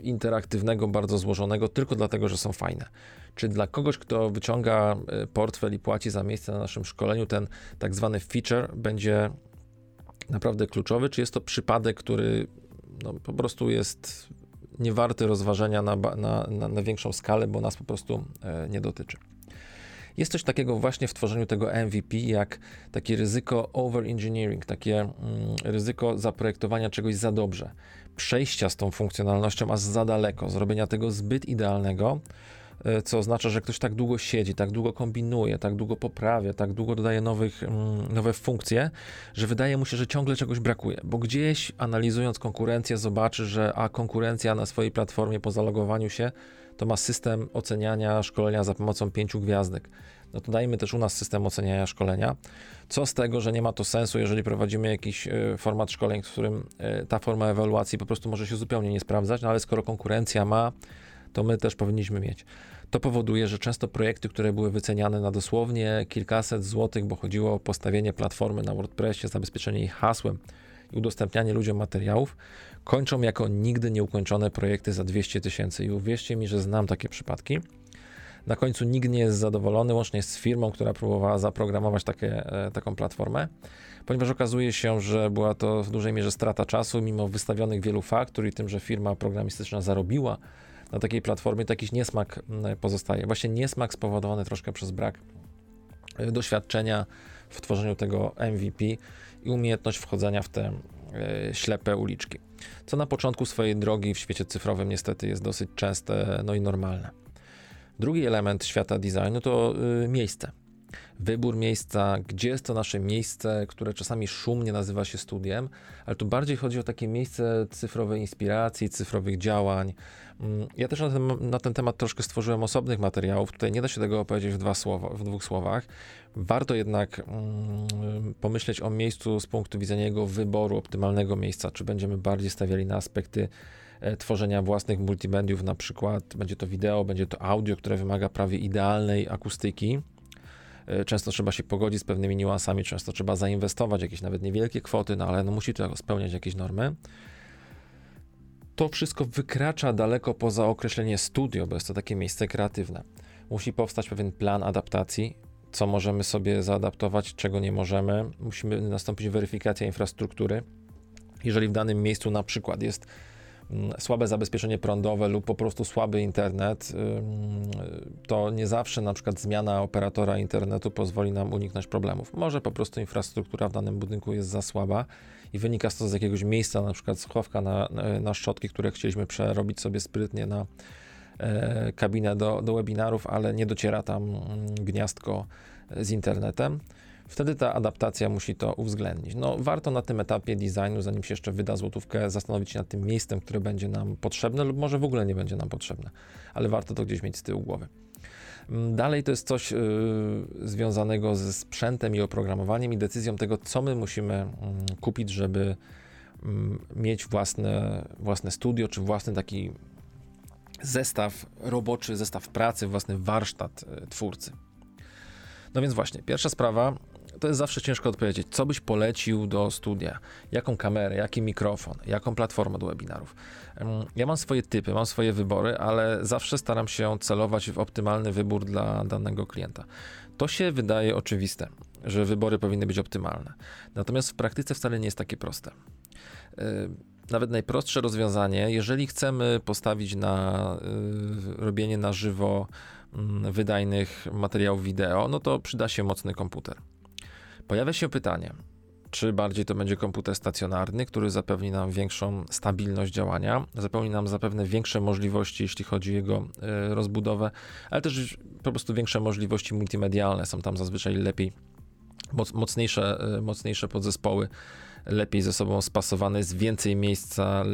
interaktywnego, bardzo złożonego, tylko dlatego, że są fajne. Czy dla kogoś, kto wyciąga e, portfel i płaci za miejsce na naszym szkoleniu, ten tak zwany feature będzie naprawdę kluczowy, czy jest to przypadek, który no, po prostu jest niewarty rozważenia na, na, na, na większą skalę, bo nas po prostu e, nie dotyczy. Jest coś takiego właśnie w tworzeniu tego MVP, jak takie ryzyko over-engineering, takie mm, ryzyko zaprojektowania czegoś za dobrze, przejścia z tą funkcjonalnością aż za daleko, zrobienia tego zbyt idealnego, e, co oznacza, że ktoś tak długo siedzi, tak długo kombinuje, tak długo poprawia, tak długo dodaje nowych, mm, nowe funkcje, że wydaje mu się, że ciągle czegoś brakuje, bo gdzieś analizując konkurencję zobaczy, że a konkurencja na swojej platformie po zalogowaniu się to ma system oceniania szkolenia za pomocą pięciu gwiazdek. No to dajmy też u nas system oceniania szkolenia. Co z tego, że nie ma to sensu, jeżeli prowadzimy jakiś e, format szkoleń, w którym e, ta forma ewaluacji po prostu może się zupełnie nie sprawdzać, no ale skoro konkurencja ma, to my też powinniśmy mieć. To powoduje, że często projekty, które były wyceniane na dosłownie kilkaset złotych, bo chodziło o postawienie platformy na WordPressie, zabezpieczenie jej hasłem i udostępnianie ludziom materiałów, kończą jako nigdy nieukończone projekty za 200 tysięcy. I uwierzcie mi, że znam takie przypadki. Na końcu nikt nie jest zadowolony, łącznie z firmą, która próbowała zaprogramować takie, e, taką platformę, ponieważ okazuje się, że była to w dużej mierze strata czasu, mimo wystawionych wielu faktur i tym, że firma programistyczna zarobiła na takiej platformie, to jakiś niesmak pozostaje. Właśnie niesmak spowodowany troszkę przez brak e, doświadczenia w tworzeniu tego MVP i umiejętność wchodzenia w te e, ślepe uliczki. Co na początku swojej drogi w świecie cyfrowym niestety jest dosyć częste, no i normalne. Drugi element świata designu to y, miejsce. Wybór miejsca, gdzie jest to nasze miejsce, które czasami szumnie nazywa się studiem, ale tu bardziej chodzi o takie miejsce cyfrowej inspiracji, cyfrowych działań. Mm, ja też na ten, na ten temat troszkę stworzyłem osobnych materiałów. Tutaj nie da się tego opowiedzieć w, dwa słowa, w dwóch słowach. Warto jednak mm, pomyśleć o miejscu z punktu widzenia jego wyboru optymalnego miejsca. Czy będziemy bardziej stawiali na aspekty E, tworzenia własnych multimediów, na przykład będzie to wideo, będzie to audio, które wymaga prawie idealnej akustyki. E, często trzeba się pogodzić z pewnymi niuansami, często trzeba zainwestować jakieś nawet niewielkie kwoty, no ale no musi to spełniać jakieś normy. To wszystko wykracza daleko poza określenie studio, bo jest to takie miejsce kreatywne. Musi powstać pewien plan adaptacji, co możemy sobie zaadaptować, czego nie możemy. Musimy nastąpić weryfikacja infrastruktury. Jeżeli w danym miejscu na przykład jest słabe zabezpieczenie prądowe lub po prostu słaby internet, to nie zawsze na przykład zmiana operatora internetu pozwoli nam uniknąć problemów. Może po prostu infrastruktura w danym budynku jest za słaba i wynika to z jakiegoś miejsca, na przykład schowka na, na szczotki, które chcieliśmy przerobić sobie sprytnie na e, kabinę do, do webinarów, ale nie dociera tam mm, gniazdko z internetem wtedy ta adaptacja musi to uwzględnić. No, warto na tym etapie designu, zanim się jeszcze wyda złotówkę, zastanowić się nad tym miejscem, które będzie nam potrzebne, lub może w ogóle nie będzie nam potrzebne, ale warto to gdzieś mieć z tyłu głowy. Mm, dalej to jest coś yy, związanego ze sprzętem i oprogramowaniem i decyzją tego, co my musimy yy, kupić, żeby yy, mieć własne, własne studio, czy własny taki zestaw roboczy, zestaw pracy, własny warsztat y, twórcy. No więc właśnie, pierwsza sprawa, to jest zawsze ciężko odpowiedzieć. Co byś polecił do studia? Jaką kamerę, jaki mikrofon, jaką platformę do webinarów? Ja mam swoje typy, mam swoje wybory, ale zawsze staram się celować w optymalny wybór dla danego klienta. To się wydaje oczywiste, że wybory powinny być optymalne. Natomiast w praktyce wcale nie jest takie proste. E, nawet najprostsze rozwiązanie, jeżeli chcemy postawić na y, robienie na żywo y, wydajnych materiałów wideo, no to przyda się mocny komputer. Pojawia się pytanie, czy bardziej to będzie komputer stacjonarny, który zapewni nam większą stabilność działania, zapewni nam zapewne większe możliwości, jeśli chodzi o jego y, rozbudowę, ale też po prostu większe możliwości multimedialne. Są tam zazwyczaj lepiej, moc, mocniejsze, y, mocniejsze podzespoły lepiej ze sobą spasowane, jest więcej miejsca,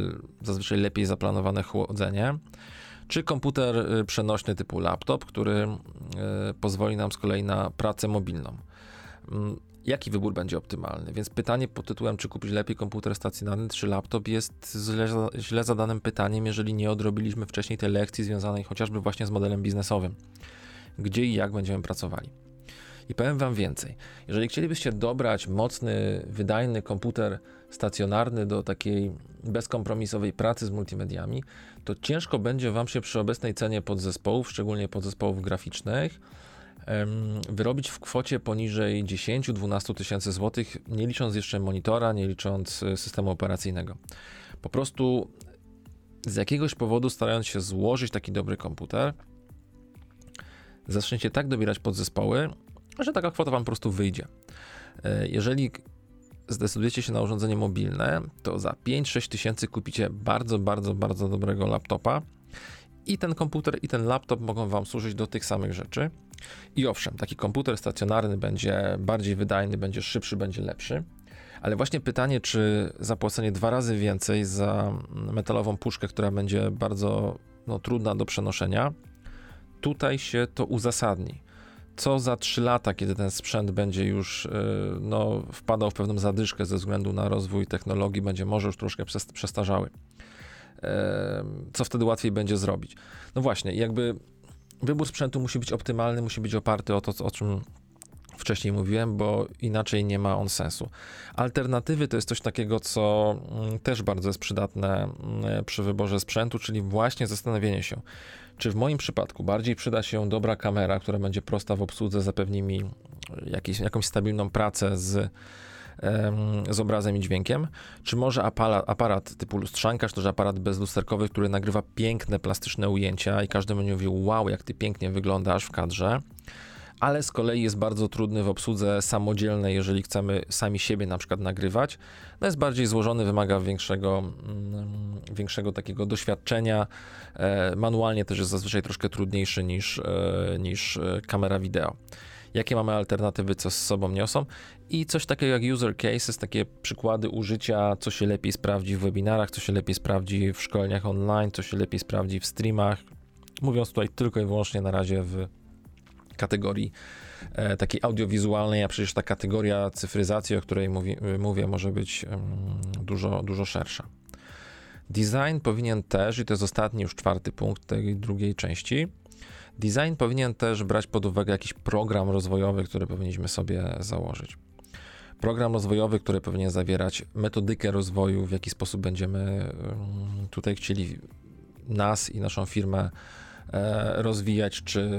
zazwyczaj lepiej zaplanowane chłodzenie. Czy komputer y, przenośny typu laptop, który pozwoli nam z kolei na pracę mobilną. Jaki wybór będzie optymalny? Więc pytanie pod tytułem, czy kupić lepiej komputer stacjonarny czy laptop, jest źle, źle zadanym pytaniem, jeżeli nie odrobiliśmy wcześniej tej lekcji związanej chociażby właśnie z modelem biznesowym. Gdzie i jak będziemy pracowali. I powiem Wam więcej. Jeżeli chcielibyście dobrać mocny, wydajny komputer stacjonarny do takiej bezkompromisowej pracy z multimediami, to ciężko będzie Wam się przy obecnej cenie podzespołów, szczególnie podzespołów graficznych, wyrobić w kwocie poniżej 10-12 tysięcy złotych, nie licząc jeszcze monitora, nie licząc e, systemu operacyjnego. Po prostu z jakiegoś powodu starając się złożyć taki dobry komputer, zaczniecie tak dobierać podzespoły, że taka kwota wam po prostu wyjdzie. E, jeżeli zdecydujecie się na urządzenie mobilne, to za 5-6 tysięcy kupicie bardzo, bardzo, bardzo dobrego laptopa i ten komputer i ten laptop mogą wam służyć do tych samych rzeczy. I owszem, taki komputer stacjonarny będzie bardziej wydajny, będzie szybszy, będzie lepszy. Ale właśnie pytanie, czy zapłacenie dwa razy więcej za metalową puszkę, która będzie bardzo no, trudna do przenoszenia, tutaj się to uzasadni. Co za 3 lata, kiedy ten sprzęt będzie już e, no, wpadał w pewną zadyszkę ze względu na rozwój technologii, będzie może już troszkę przestarzały. Co wtedy łatwiej będzie zrobić? No właśnie, jakby wybór sprzętu musi być optymalny, musi być oparty o to, o czym wcześniej mówiłem, bo inaczej nie ma on sensu. Alternatywy to jest coś takiego, co mm, też bardzo jest przydatne mm, przy wyborze sprzętu, czyli właśnie zastanowienie się, czy w moim przypadku bardziej przyda się dobra kamera, która będzie prosta w obsłudze, zapewni mi jakąś stabilną pracę z z obrazem i dźwiękiem, czy może aparat, aparat typu lustrzanka, czy też aparat bezlusterkowy, który nagrywa piękne, plastyczne ujęcia i każdy będzie mówił, wow, jak ty pięknie wyglądasz w kadrze, ale z kolei jest bardzo trudny w obsłudze samodzielnej, jeżeli chcemy sami siebie na przykład nagrywać. No jest bardziej złożony, wymaga większego, mm, większego takiego doświadczenia. E, manualnie też jest zazwyczaj troszkę trudniejszy niż, e, niż e, kamera wideo jakie mamy alternatywy, co z sobą niosą i coś takiego jak user cases, takie przykłady użycia, co się lepiej sprawdzi w webinarach, co się lepiej sprawdzi w szkoleniach online, co się lepiej sprawdzi w streamach. Mówiąc tutaj tylko i wyłącznie na razie w kategorii e, takiej audiowizualnej, a przecież ta kategoria cyfryzacji, o której mówi, mówię, może być um, dużo, dużo szersza. Design powinien też, i to jest ostatni już czwarty punkt tej drugiej części, design powinien też brać pod uwagę jakiś program rozwojowy, który powinniśmy sobie założyć. Program rozwojowy, który powinien zawierać metodykę rozwoju, w jaki sposób będziemy tutaj chcieli nas i naszą firmę e, rozwijać, czy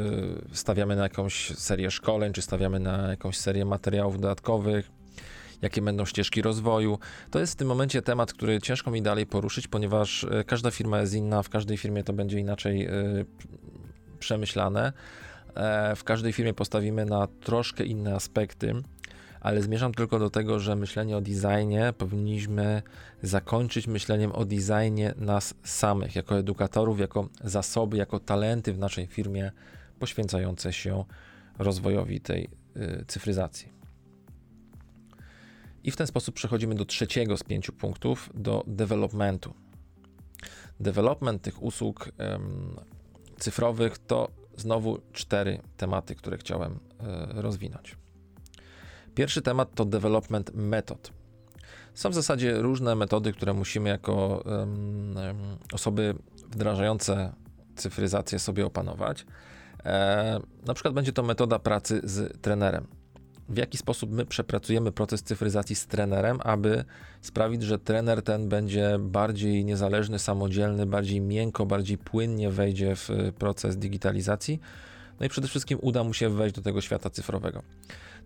stawiamy na jakąś serię szkoleń, czy stawiamy na jakąś serię materiałów dodatkowych, jakie będą ścieżki rozwoju. To jest w tym momencie temat, który ciężko mi dalej poruszyć, ponieważ e, każda firma jest inna, w każdej firmie to będzie inaczej e, przemyślane. W każdej firmie postawimy na troszkę inne aspekty ale zmierzam tylko do tego, że myślenie o designie powinniśmy zakończyć myśleniem o designie nas samych, jako edukatorów, jako zasoby, jako talenty w naszej firmie poświęcające się rozwojowi tej y, cyfryzacji. I w ten sposób przechodzimy do trzeciego z pięciu punktów, do developmentu. Development tych usług cyfrowych to znowu cztery tematy, które chciałem y, rozwinąć. Pierwszy temat to development metod. Są w zasadzie różne metody, które musimy jako um, osoby wdrażające cyfryzację sobie opanować. E, na przykład będzie to metoda pracy z trenerem. W jaki sposób my przepracujemy proces cyfryzacji z trenerem, aby sprawić, że trener ten będzie bardziej niezależny, samodzielny, bardziej miękko, bardziej płynnie wejdzie w proces digitalizacji. No i przede wszystkim uda mu się wejść do tego świata cyfrowego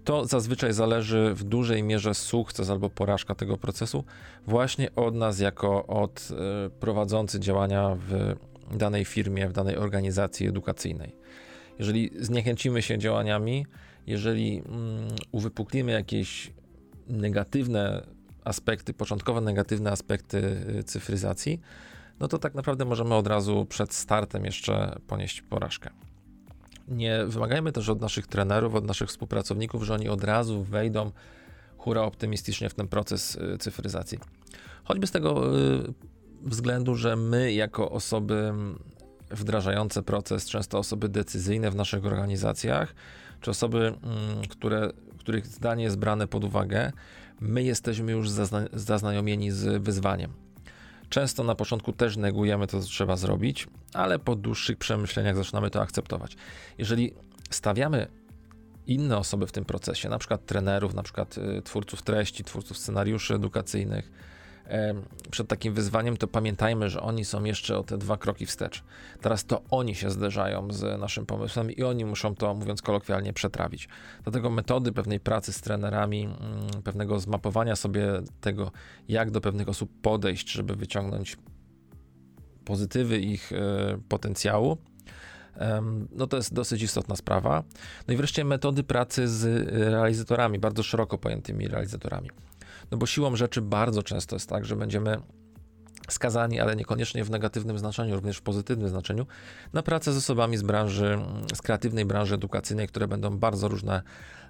to zazwyczaj zależy w dużej mierze sukces albo porażka tego procesu właśnie od nas, jako od y, prowadzący działania w danej firmie, w danej organizacji edukacyjnej. Jeżeli zniechęcimy się działaniami, jeżeli mm, uwypuklimy jakieś negatywne aspekty, początkowe negatywne aspekty e, cyfryzacji, no to tak naprawdę możemy od razu przed startem jeszcze ponieść porażkę nie wymagajmy też od naszych trenerów, od naszych współpracowników, że oni od razu wejdą hura optymistycznie w ten proces y, cyfryzacji. Choćby z tego y, względu, że my jako osoby wdrażające proces, często osoby decyzyjne w naszych organizacjach, czy osoby, mm, które, których zdanie jest brane pod uwagę, my jesteśmy już zazna zaznajomieni z wyzwaniem. Często na początku też negujemy to, co trzeba zrobić, ale po dłuższych przemyśleniach zaczynamy to akceptować. Jeżeli stawiamy inne osoby w tym procesie, na przykład trenerów, na przykład y, twórców treści, twórców scenariuszy edukacyjnych, przed takim wyzwaniem, to pamiętajmy, że oni są jeszcze o te dwa kroki wstecz. Teraz to oni się zderzają z naszym pomysłem i oni muszą to, mówiąc kolokwialnie, przetrawić. Dlatego metody pewnej pracy z trenerami, mm, pewnego zmapowania sobie tego, jak do pewnych osób podejść, żeby wyciągnąć pozytywy ich e, potencjału, No to jest dosyć istotna sprawa. No i wreszcie metody pracy z realizatorami, bardzo szeroko pojętymi realizatorami. No bo siłą rzeczy bardzo często jest tak, że będziemy skazani, ale niekoniecznie w negatywnym znaczeniu, również w pozytywnym znaczeniu, na pracę z osobami z branży, z kreatywnej branży edukacyjnej, które będą bardzo różne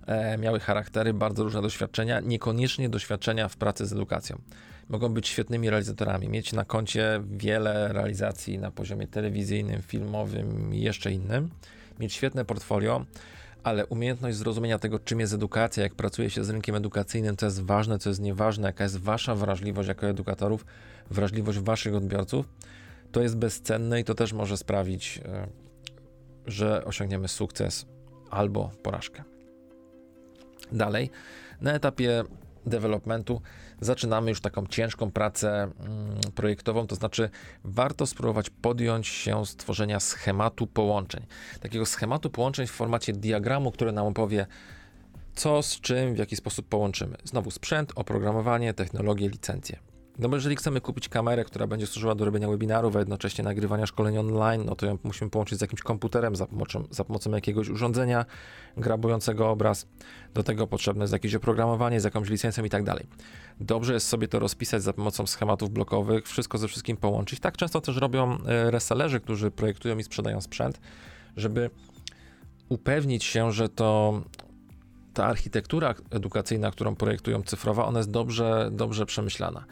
e, miały charaktery, bardzo różne doświadczenia, niekoniecznie doświadczenia w pracy z edukacją. Mogą być świetnymi realizatorami, mieć na koncie wiele realizacji na poziomie telewizyjnym, filmowym i jeszcze innym, mieć świetne portfolio, ale umiejętność zrozumienia tego, czym jest edukacja, jak pracuje się z rynkiem edukacyjnym, co jest ważne, co jest nieważne, jaka jest wasza wrażliwość jako edukatorów, wrażliwość waszych odbiorców, to jest bezcenne i to też może sprawić, e, że osiągniemy sukces albo porażkę. Dalej, na etapie developmentu zaczynamy już taką ciężką pracę mm, projektową, to znaczy warto spróbować podjąć się stworzenia schematu połączeń. Takiego schematu połączeń w formacie diagramu, który nam opowie, co z czym, w jaki sposób połączymy. Znowu sprzęt, oprogramowanie, technologie, licencje. No bo jeżeli chcemy kupić kamerę, która będzie służyła do robienia webinarów, a jednocześnie nagrywania szkoleń online, no to ją musimy połączyć z jakimś komputerem za pomocą, za pomocą jakiegoś urządzenia grabującego obraz. Do tego potrzebne jest jakieś oprogramowanie z jakąś licencją i tak dalej. Dobrze jest sobie to rozpisać za pomocą schematów blokowych, wszystko ze wszystkim połączyć. Tak często też robią e, resellerzy, którzy projektują i sprzedają sprzęt, żeby upewnić się, że to ta architektura edukacyjna, którą projektują cyfrowa, ona jest dobrze, dobrze przemyślana.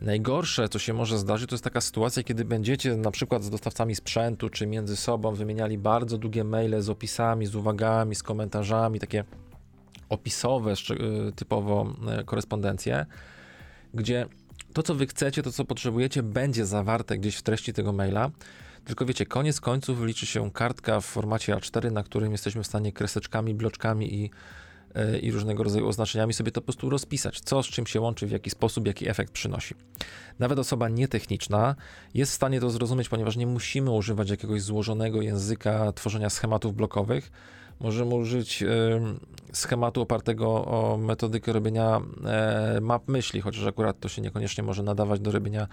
Najgorsze, co się może zdarzyć, to jest taka sytuacja, kiedy będziecie na przykład z dostawcami sprzętu, czy między sobą wymieniali bardzo długie maile z opisami, z uwagami, z komentarzami, takie opisowe y, typowo y, korespondencje, gdzie to, co wy chcecie, to, co potrzebujecie, będzie zawarte gdzieś w treści tego maila. Tylko wiecie, koniec końców liczy się kartka w formacie A4, na którym jesteśmy w stanie kreseczkami, bloczkami i i różnego rodzaju oznaczeniami sobie to po prostu rozpisać, co z czym się łączy, w jaki sposób, jaki efekt przynosi. Nawet osoba nietechniczna jest w stanie to zrozumieć, ponieważ nie musimy używać jakiegoś złożonego języka tworzenia schematów blokowych. Możemy użyć y, schematu opartego o metodykę robienia y, map myśli, chociaż akurat to się niekoniecznie może nadawać do robienia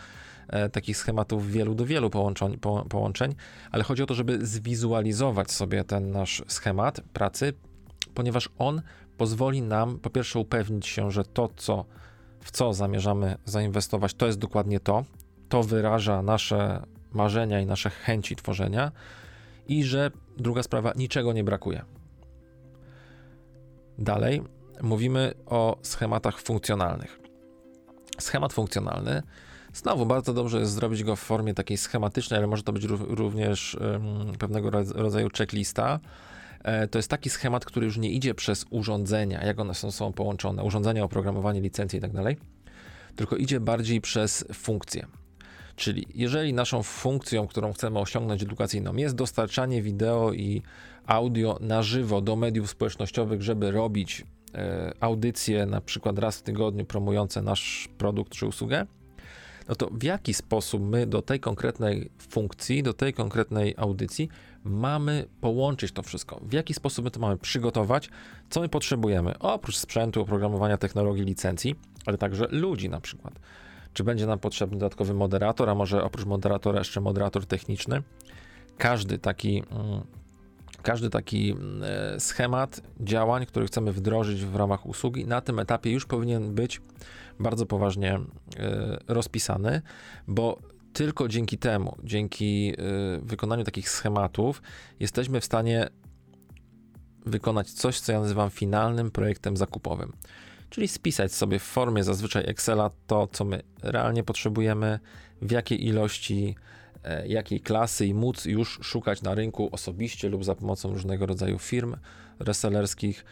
takich schematów wielu do wielu połączeń, po, połączeń, ale chodzi o to, żeby zwizualizować sobie ten nasz schemat pracy, ponieważ on pozwoli nam po pierwsze upewnić się, że to, co, w co zamierzamy zainwestować, to jest dokładnie to, to wyraża nasze marzenia i nasze chęci tworzenia i że druga sprawa, niczego nie brakuje. Dalej mówimy o schematach funkcjonalnych. Schemat funkcjonalny, znowu bardzo dobrze jest zrobić go w formie takiej schematycznej, ale może to być również pewnego rodzaju checklista, to jest taki schemat, który już nie idzie przez urządzenia, jak one są, są połączone, urządzenia, oprogramowanie, licencje i tak dalej, tylko idzie bardziej przez funkcje. Czyli jeżeli naszą funkcją, którą chcemy osiągnąć edukacyjną jest dostarczanie wideo i audio na żywo do mediów społecznościowych, żeby robić e, audycje na przykład raz w tygodniu promujące nasz produkt czy usługę, no to w jaki sposób my do tej konkretnej funkcji, do tej konkretnej audycji mamy połączyć to wszystko? W jaki sposób my to mamy przygotować? Co my potrzebujemy? Oprócz sprzętu, oprogramowania, technologii, licencji, ale także ludzi na przykład. Czy będzie nam potrzebny dodatkowy moderator, a może oprócz moderatora jeszcze moderator techniczny? Każdy taki mm, każdy taki mm, e, schemat działań, który chcemy wdrożyć w ramach usługi, na tym etapie już powinien być bardzo poważnie e, rozpisany, bo tylko dzięki temu, dzięki e, wykonaniu takich schematów, jesteśmy w stanie wykonać coś, co ja nazywam finalnym projektem zakupowym. Czyli spisać sobie w formie zazwyczaj Excela to, co my realnie potrzebujemy, w jakiej ilości E, jakiej klasy i móc już szukać na rynku osobiście lub za pomocą różnego rodzaju firm resellerskich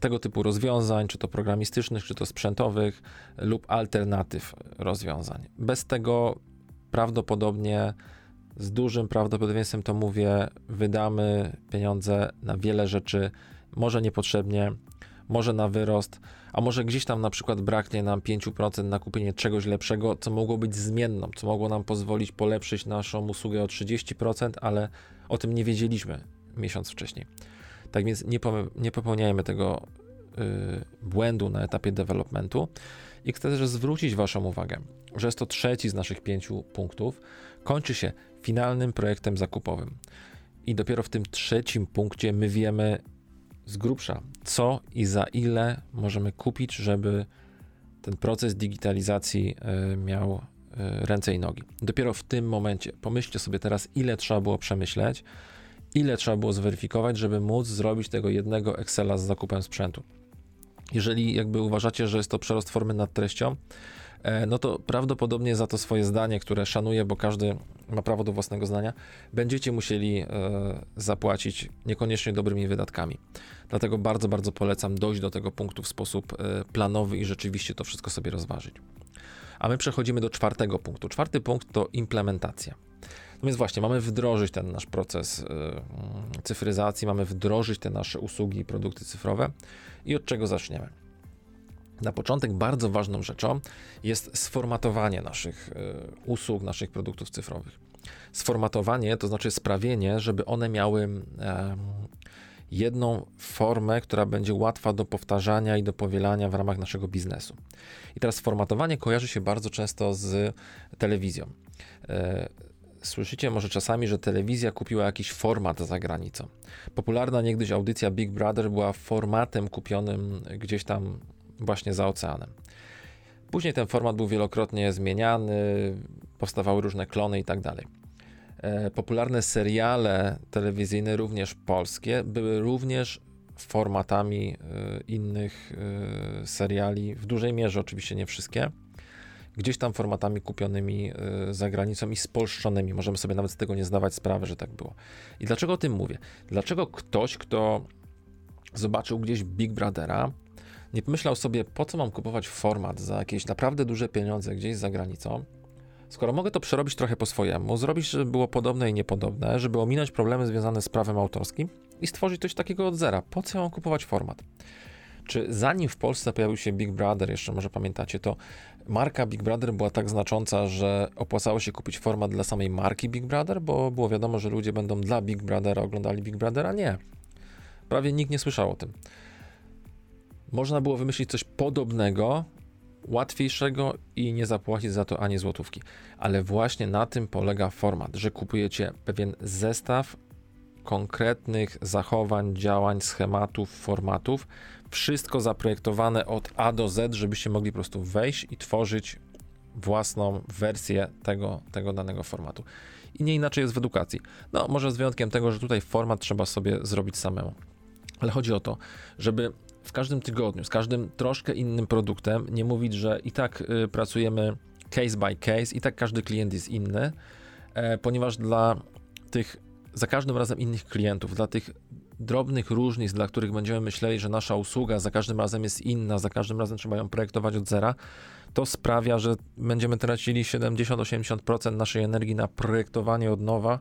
tego typu rozwiązań, czy to programistycznych, czy to sprzętowych lub alternatyw rozwiązań. Bez tego prawdopodobnie z dużym prawdopodobieństwem to mówię, wydamy pieniądze na wiele rzeczy, może niepotrzebnie, może na wyrost, a może gdzieś tam na przykład braknie nam 5% na kupienie czegoś lepszego, co mogło być zmienną, co mogło nam pozwolić polepszyć naszą usługę o 30%, ale o tym nie wiedzieliśmy miesiąc wcześniej. Tak więc nie, nie popełniajmy tego yy, błędu na etapie developmentu. I chcę też zwrócić Waszą uwagę, że jest to trzeci z naszych pięciu punktów, kończy się finalnym projektem zakupowym. i dopiero w tym trzecim punkcie my wiemy z grubsza, co i za ile możemy kupić, żeby ten proces digitalizacji e, miał e, ręce i nogi. Dopiero w tym momencie pomyślcie sobie teraz, ile trzeba było przemyśleć, ile trzeba było zweryfikować, żeby móc zrobić tego jednego Excela z zakupem sprzętu. Jeżeli jakby uważacie, że jest to przerost formy nad treścią, no to prawdopodobnie za to swoje zdanie, które szanuję, bo każdy ma prawo do własnego zdania, będziecie musieli zapłacić niekoniecznie dobrymi wydatkami. Dlatego bardzo, bardzo polecam dojść do tego punktu w sposób e, planowy i rzeczywiście to wszystko sobie rozważyć. A my przechodzimy do czwartego punktu. Czwarty punkt to implementacja. No więc właśnie, mamy wdrożyć ten nasz proces e, cyfryzacji, mamy wdrożyć te nasze usługi i produkty cyfrowe. I od czego zaczniemy? Na początek bardzo ważną rzeczą jest sformatowanie naszych e, usług, naszych produktów cyfrowych. Sformatowanie to znaczy sprawienie, żeby one miały jedną formę, która będzie łatwa do powtarzania i do powielania w ramach naszego biznesu. I teraz formatowanie kojarzy się bardzo często z telewizją. E, słyszycie może czasami, że telewizja kupiła jakiś format za granicą. Popularna niegdyś audycja Big Brother była formatem kupionym gdzieś tam właśnie za oceanem. Później ten format był wielokrotnie zmieniany, powstawały różne klony i tak dalej. E, popularne seriale telewizyjne, również polskie, były również formatami e, innych e, seriali, w dużej mierze oczywiście nie wszystkie, gdzieś tam formatami kupionymi za granicą i spolszczonymi. Możemy sobie nawet z tego nie zdawać sprawy, że tak było. I dlaczego o tym mówię? Dlaczego ktoś, kto zobaczył gdzieś Big Brothera, nie pomyślał sobie, po co mam kupować format za jakieś naprawdę duże pieniądze gdzieś za granicą, Skoro mogę to przerobić trochę po swojemu, zrobić, żeby było podobne i niepodobne, żeby ominąć problemy związane z prawem autorskim i stworzyć coś takiego od zera, po co mam kupować format? Czy zanim w Polsce pojawił się Big Brother, jeszcze może pamiętacie, to marka Big Brother była tak znacząca, że opłacało się kupić format dla samej marki Big Brother, bo było wiadomo, że ludzie będą dla Big Brothera oglądali Big Brothera? Nie. Prawie nikt nie słyszał o tym. Można było wymyślić coś podobnego, łatwiejszego i nie zapłacić za to ani złotówki. Ale właśnie na tym polega format, że kupujecie pewien zestaw konkretnych zachowań, działań, schematów, formatów, wszystko zaprojektowane od A do Z, żebyście mogli po prostu wejść i tworzyć własną wersję tego, tego danego formatu. I nie inaczej jest w edukacji. No, może z wyjątkiem tego, że tutaj format trzeba sobie zrobić samemu. Ale chodzi o to, żeby w każdym tygodniu, z każdym troszkę innym produktem, nie mówić, że i tak y, pracujemy case by case, i tak każdy klient jest inny, e, ponieważ dla tych za każdym razem innych klientów, dla tych drobnych różnic, dla których będziemy myśleli, że nasza usługa za każdym razem jest inna, za każdym razem trzeba ją projektować od zera, to sprawia, że będziemy tracili 70-80% naszej energii na projektowanie od nowa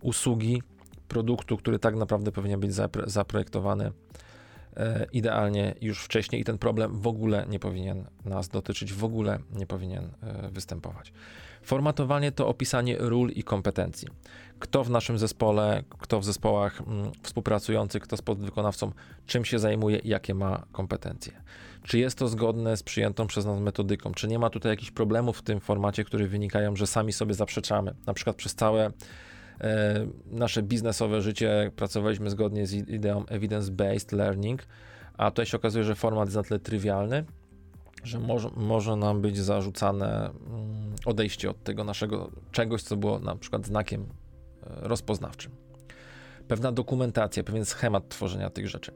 usługi, produktu, który tak naprawdę powinien być zaprojektowany idealnie już wcześniej i ten problem w ogóle nie powinien nas dotyczyć, w ogóle nie powinien e, występować. Formatowanie to opisanie ról i kompetencji. Kto w naszym zespole, kto w zespołach mm, współpracujących, kto z podwykonawcą, czym się zajmuje i jakie ma kompetencje. Czy jest to zgodne z przyjętą przez nas metodyką? Czy nie ma tutaj jakichś problemów w tym formacie, które wynikają, że sami sobie zaprzeczamy? Na przykład przez całe E, nasze biznesowe życie pracowaliśmy zgodnie z ideą evidence-based learning, a tutaj się okazuje, że format jest na tyle trywialny, że może, może nam być zarzucane mm, odejście od tego naszego czegoś, co było na przykład znakiem e, rozpoznawczym. Pewna dokumentacja, pewien schemat tworzenia tych rzeczy.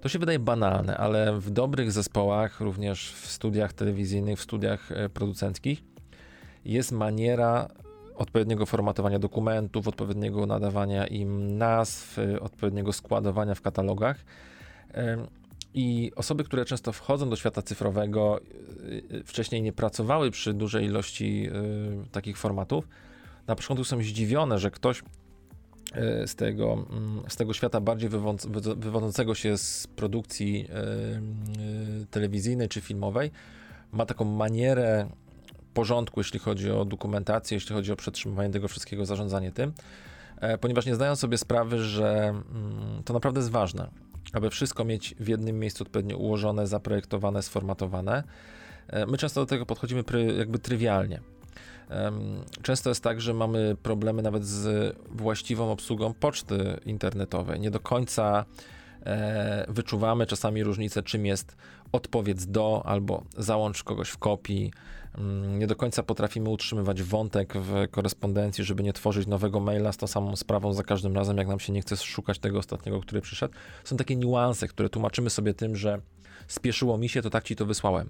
To się wydaje banalne, ale w dobrych zespołach, również w studiach telewizyjnych, w studiach e, producenckich, jest maniera odpowiedniego formatowania dokumentów, odpowiedniego nadawania im nazw, y, odpowiedniego składowania w katalogach. I osoby, które często wchodzą do świata cyfrowego, y, y, wcześniej nie pracowały przy dużej ilości takich formatów, na początku są zdziwione, że ktoś z tego, mm, z tego świata bardziej wywodzącego się z produkcji telewizyjnej czy filmowej ma taką manierę porządku, jeśli chodzi o dokumentację, jeśli chodzi o przetrzymywanie tego wszystkiego, zarządzanie tym, e, ponieważ nie zdają sobie sprawy, że mm, to naprawdę jest ważne, aby wszystko mieć w jednym miejscu odpowiednio ułożone, zaprojektowane, sformatowane. E, my często do tego podchodzimy jakby trywialnie. Często jest tak, że mamy problemy nawet z właściwą obsługą poczty internetowej. Nie do końca e, wyczuwamy czasami różnicę, czym jest odpowiedz do albo załącz kogoś w kopii. Mm, nie do końca potrafimy utrzymywać wątek w korespondencji, żeby nie tworzyć nowego maila z tą samą sprawą za każdym razem, jak nam się nie chce szukać tego ostatniego, który przyszedł. Są takie niuanse, które tłumaczymy sobie tym, że spieszyło mi się, to tak ci to wysłałem.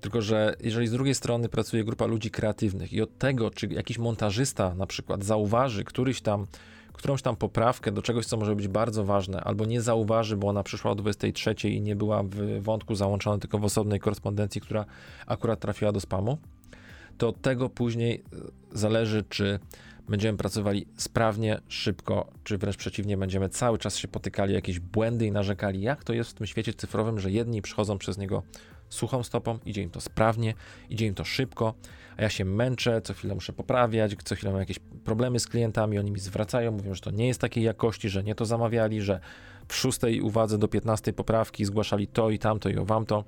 Tylko, że jeżeli z drugiej strony pracuje grupa ludzi kreatywnych i od tego, czy jakiś montażysta na przykład zauważy któryś tam, którąś tam poprawkę do czegoś, co może być bardzo ważne, albo nie zauważy, bo ona przyszła o 23 i nie była w wątku załączona, tylko w osobnej korespondencji, która akurat trafiła do spamu, to od tego później e, zależy, czy będziemy pracowali sprawnie, szybko, czy wręcz przeciwnie, będziemy cały czas się potykali jakieś błędy i narzekali, jak to jest w tym świecie cyfrowym, że jedni przychodzą przez niego suchą stopą, idzie im to sprawnie, idzie im to szybko, a ja się męczę, co chwilę muszę poprawiać, co chwilę mam jakieś problemy z klientami, oni mi zwracają, mówią, że to nie jest takiej jakości, że nie to zamawiali, że w szóstej uwadze do 15 poprawki zgłaszali to i tamto i owam to.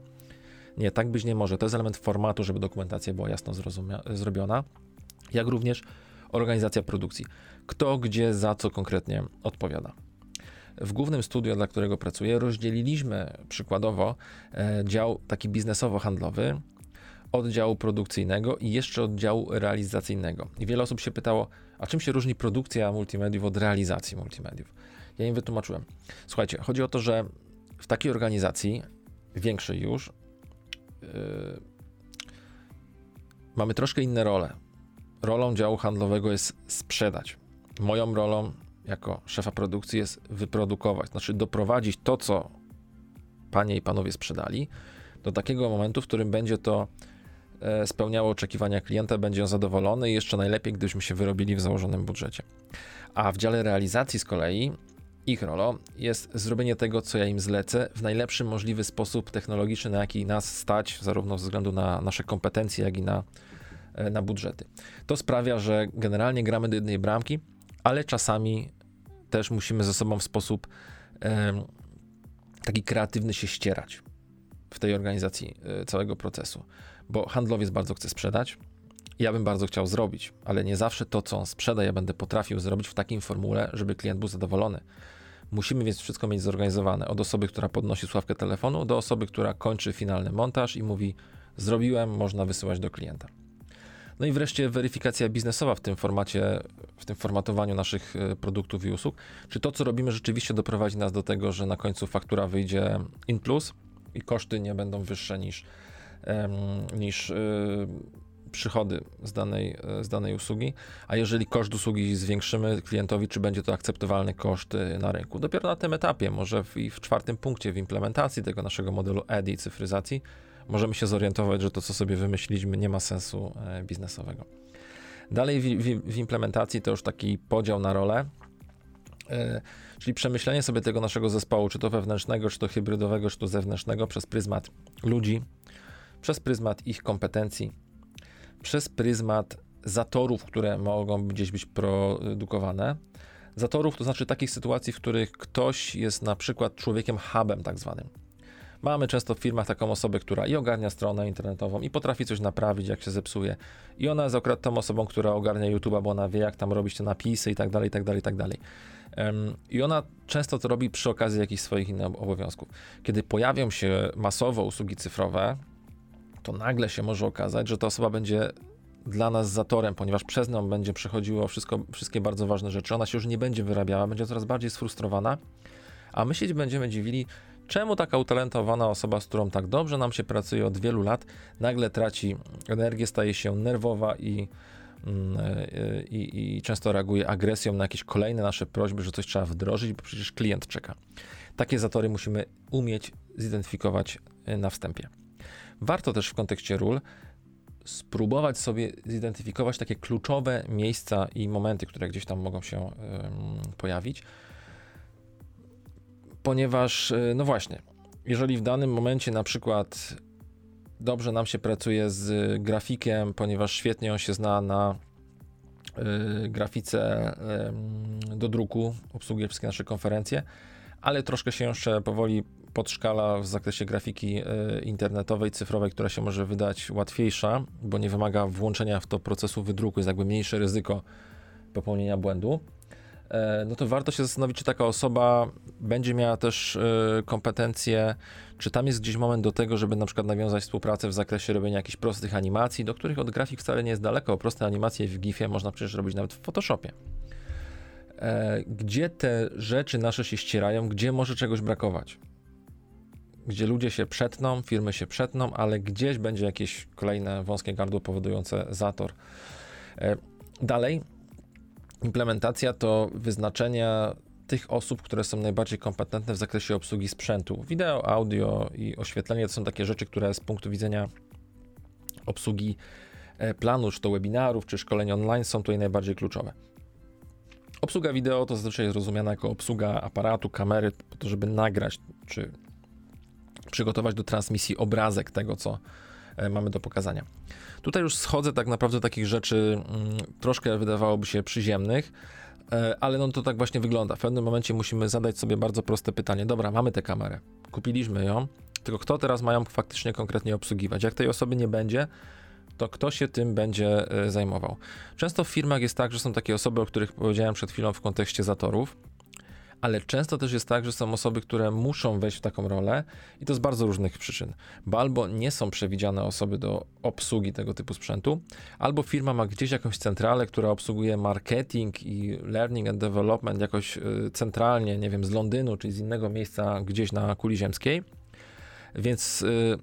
Nie, tak być nie może. To jest element formatu, żeby dokumentacja była jasno zrobiona, jak również organizacja produkcji. Kto, gdzie, za co konkretnie odpowiada. W głównym studiu, dla którego pracuję, rozdzieliliśmy przykładowo e, dział taki biznesowo-handlowy od działu produkcyjnego i jeszcze od działu realizacyjnego. I wiele osób się pytało, a czym się różni produkcja multimediów od realizacji multimediów? Ja im wytłumaczyłem. Słuchajcie, chodzi o to, że w takiej organizacji, większej już, yy, mamy troszkę inne role. Rolą działu handlowego jest sprzedać. Moją rolą jako szefa produkcji jest wyprodukować, znaczy doprowadzić to, co panie i panowie sprzedali, do takiego momentu, w którym będzie to spełniało oczekiwania klienta, będzie on zadowolony i jeszcze najlepiej, gdybyśmy się wyrobili w założonym budżecie. A w dziale realizacji z kolei ich rolą jest zrobienie tego, co ja im zlecę, w najlepszy możliwy sposób technologiczny, na jaki nas stać, zarówno ze względu na nasze kompetencje, jak i na, e, na budżety. To sprawia, że generalnie gramy do jednej bramki, ale czasami też musimy ze sobą w sposób e, taki kreatywny się ścierać w tej organizacji e, całego procesu, bo handlowiec bardzo chce sprzedać. Ja bym bardzo chciał zrobić, ale nie zawsze to, co on sprzeda, ja będę potrafił zrobić w takim formule, żeby klient był zadowolony. Musimy więc wszystko mieć zorganizowane. Od osoby, która podnosi sławkę telefonu, do osoby, która kończy finalny montaż i mówi: Zrobiłem, można wysyłać do klienta. No i wreszcie weryfikacja biznesowa w tym formacie, w tym formatowaniu naszych e, produktów i usług. Czy to, co robimy, rzeczywiście doprowadzi nas do tego, że na końcu faktura wyjdzie in plus i koszty nie będą wyższe niż, niż e, przychody z danej, e, z danej usługi, a jeżeli koszt usługi zwiększymy klientowi, czy będzie to akceptowalny koszt na rynku. Dopiero na tym etapie, może w, w czwartym punkcie w implementacji tego naszego modelu EDI i cyfryzacji, możemy się zorientować, że to, co sobie wymyśliliśmy, nie ma sensu e, biznesowego. Dalej w, w, w implementacji to już taki podział na role, e, czyli przemyślenie sobie tego naszego zespołu, czy to wewnętrznego, czy to hybrydowego, czy to zewnętrznego, przez pryzmat ludzi, przez pryzmat ich kompetencji, przez pryzmat zatorów, które mogą gdzieś być produkowane. Zatorów to znaczy takich sytuacji, w których ktoś jest na przykład człowiekiem hubem tak zwanym. Mamy często w firmach taką osobę, która i ogarnia stronę internetową, i potrafi coś naprawić, jak się zepsuje. I ona jest akurat tą osobą, która ogarnia YouTube'a, bo ona wie, jak tam robić te napisy i tak dalej, i tak dalej, i tak dalej. I ona często to robi przy okazji jakichś swoich innych obowiązków. Kiedy pojawią się masowo usługi cyfrowe, to nagle się może okazać, że ta osoba będzie dla nas zatorem, ponieważ przez nią będzie przechodziło wszystko, wszystkie bardzo ważne rzeczy. Ona się już nie będzie wyrabiała, będzie coraz bardziej sfrustrowana, a my się będziemy dziwili, Czemu taka utalentowana osoba, z którą tak dobrze nam się pracuje od wielu lat, nagle traci energię, staje się nerwowa i, mm, e, i, i często reaguje agresją na jakieś kolejne nasze prośby, że coś trzeba wdrożyć, bo przecież klient czeka. Takie zatory musimy umieć zidentyfikować e, na wstępie. Warto też w kontekście ról spróbować sobie zidentyfikować takie kluczowe miejsca i momenty, które gdzieś tam mogą się pojawić. Ponieważ, e, no właśnie, jeżeli w danym momencie na przykład dobrze nam się pracuje z grafikiem, ponieważ świetnie on się zna na y, grafice do druku, obsługuje wszystkie nasze konferencje, ale troszkę się jeszcze powoli podszkala w zakresie grafiki e, internetowej, cyfrowej, która się może wydać łatwiejsza, bo nie wymaga włączenia w to procesu wydruku, jest jakby mniejsze ryzyko popełnienia błędu. E, no to warto się zastanowić, czy taka osoba będzie miała też e, kompetencje, czy tam jest gdzieś moment do tego, żeby na przykład nawiązać współpracę w zakresie robienia jakichś prostych animacji, do których od grafik wcale nie jest daleko. Proste animacje w GIFie można przecież robić nawet w Photoshopie. Gdzie te rzeczy nasze się ścierają, gdzie może czegoś brakować? Gdzie ludzie się przetną, firmy się przetną, ale gdzieś będzie jakieś kolejne wąskie gardło powodujące zator. Dalej, Implementacja to wyznaczenia tych osób, które są najbardziej kompetentne w zakresie obsługi sprzętu. Wideo, audio i oświetlenie to są takie rzeczy, które z punktu widzenia obsługi e, planu, czy to webinarów, czy szkoleń online są tutaj najbardziej kluczowe. Obsługa wideo to zazwyczaj jest rozumiana jako obsługa aparatu, kamery, po to, żeby nagrać, czy przygotować do transmisji obrazek tego, co e, mamy do pokazania. Tutaj już schodzę tak naprawdę do takich rzeczy mm, troszkę wydawałoby się przyziemnych, e, ale no to tak właśnie wygląda. W pewnym momencie musimy zadać sobie bardzo proste pytanie. Dobra, mamy tę kamerę, kupiliśmy ją, tylko kto teraz ma ją faktycznie konkretnie obsługiwać? Jak tej osoby nie będzie, to kto się tym będzie e, zajmował? Często w firmach jest tak, że są takie osoby, o których powiedziałem przed chwilą w kontekście zatorów, ale często też jest tak, że są osoby, które muszą wejść w taką rolę i to z bardzo różnych przyczyn. Bo albo nie są przewidziane osoby do obsługi tego typu sprzętu, albo firma ma gdzieś jakąś centralę, która obsługuje marketing i learning and development jakoś y, centralnie, nie wiem, z Londynu czy z innego miejsca gdzieś na kuli ziemskiej. Więc y,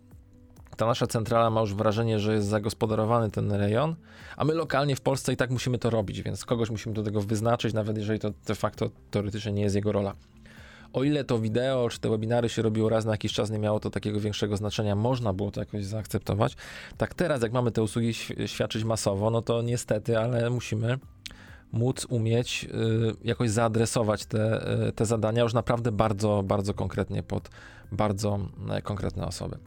ta nasza centrala ma już wrażenie, że jest zagospodarowany ten rejon, a my lokalnie w Polsce i tak musimy to robić, więc kogoś musimy do tego wyznaczyć, nawet jeżeli to de facto teoretycznie nie jest jego rola. O ile to wideo czy te webinary się robiło raz na jakiś czas, nie miało to takiego większego znaczenia, można było to jakoś zaakceptować. Tak teraz, jak mamy te usługi świadczyć masowo, no to niestety, ale musimy móc umieć y, jakoś zaadresować te, y, te zadania już naprawdę bardzo, bardzo konkretnie pod bardzo y, konkretne osoby.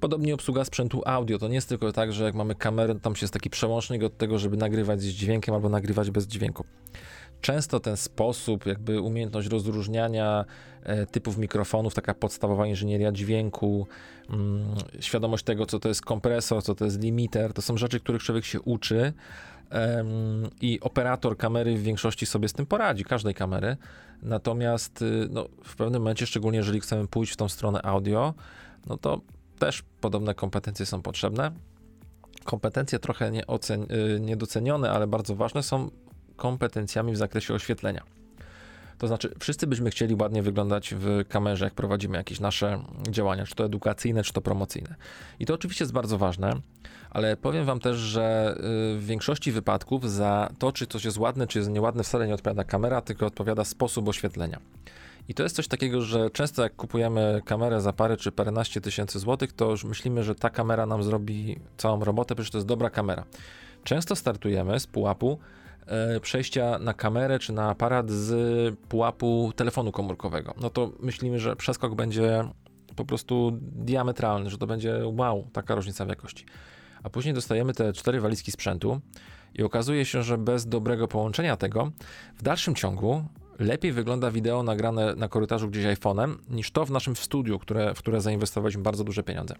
Podobnie obsługa sprzętu audio. To nie jest tylko tak, że jak mamy kamerę, tam się jest taki przełącznik od tego, żeby nagrywać z dźwiękiem albo nagrywać bez dźwięku. Często ten sposób, jakby umiejętność rozróżniania e, typów mikrofonów, taka podstawowa inżynieria dźwięku, mm, świadomość tego, co to jest kompresor, co to jest limiter, to są rzeczy, których człowiek się uczy i operator kamery w większości sobie z tym poradzi, każdej kamery. Natomiast y, no, w pewnym momencie, szczególnie jeżeli chcemy pójść w tą stronę audio, no to też podobne kompetencje są potrzebne. Kompetencje trochę nieocen- y, niedocenione, ale bardzo ważne są kompetencjami w zakresie oświetlenia. To znaczy, wszyscy byśmy chcieli ładnie wyglądać w kamerze, jak prowadzimy jakieś nasze działania, czy to edukacyjne, czy to promocyjne. I to oczywiście jest bardzo ważne, ale powiem Wam też, że y, w większości wypadków za to, czy coś jest ładne, czy jest nieładne, wcale nie odpowiada kamera, tylko odpowiada sposób oświetlenia. I to jest coś takiego, że często jak kupujemy kamerę za parę czy paręnaście tysięcy złotych, to już myślimy, że ta kamera nam zrobi całą robotę, przecież to jest dobra kamera. Często startujemy z pułapu e, przejścia na kamerę czy na aparat z pułapu telefonu komórkowego. No to myślimy, że przeskok będzie po prostu diametralny, że to będzie wow, taka różnica w jakości. A później dostajemy te cztery walizki sprzętu i okazuje się, że bez dobrego połączenia tego, w dalszym ciągu lepiej wygląda wideo nagrane na korytarzu gdzieś iPhone'em, niż to w naszym studiu, które, w które zainwestowaliśmy bardzo duże pieniądze.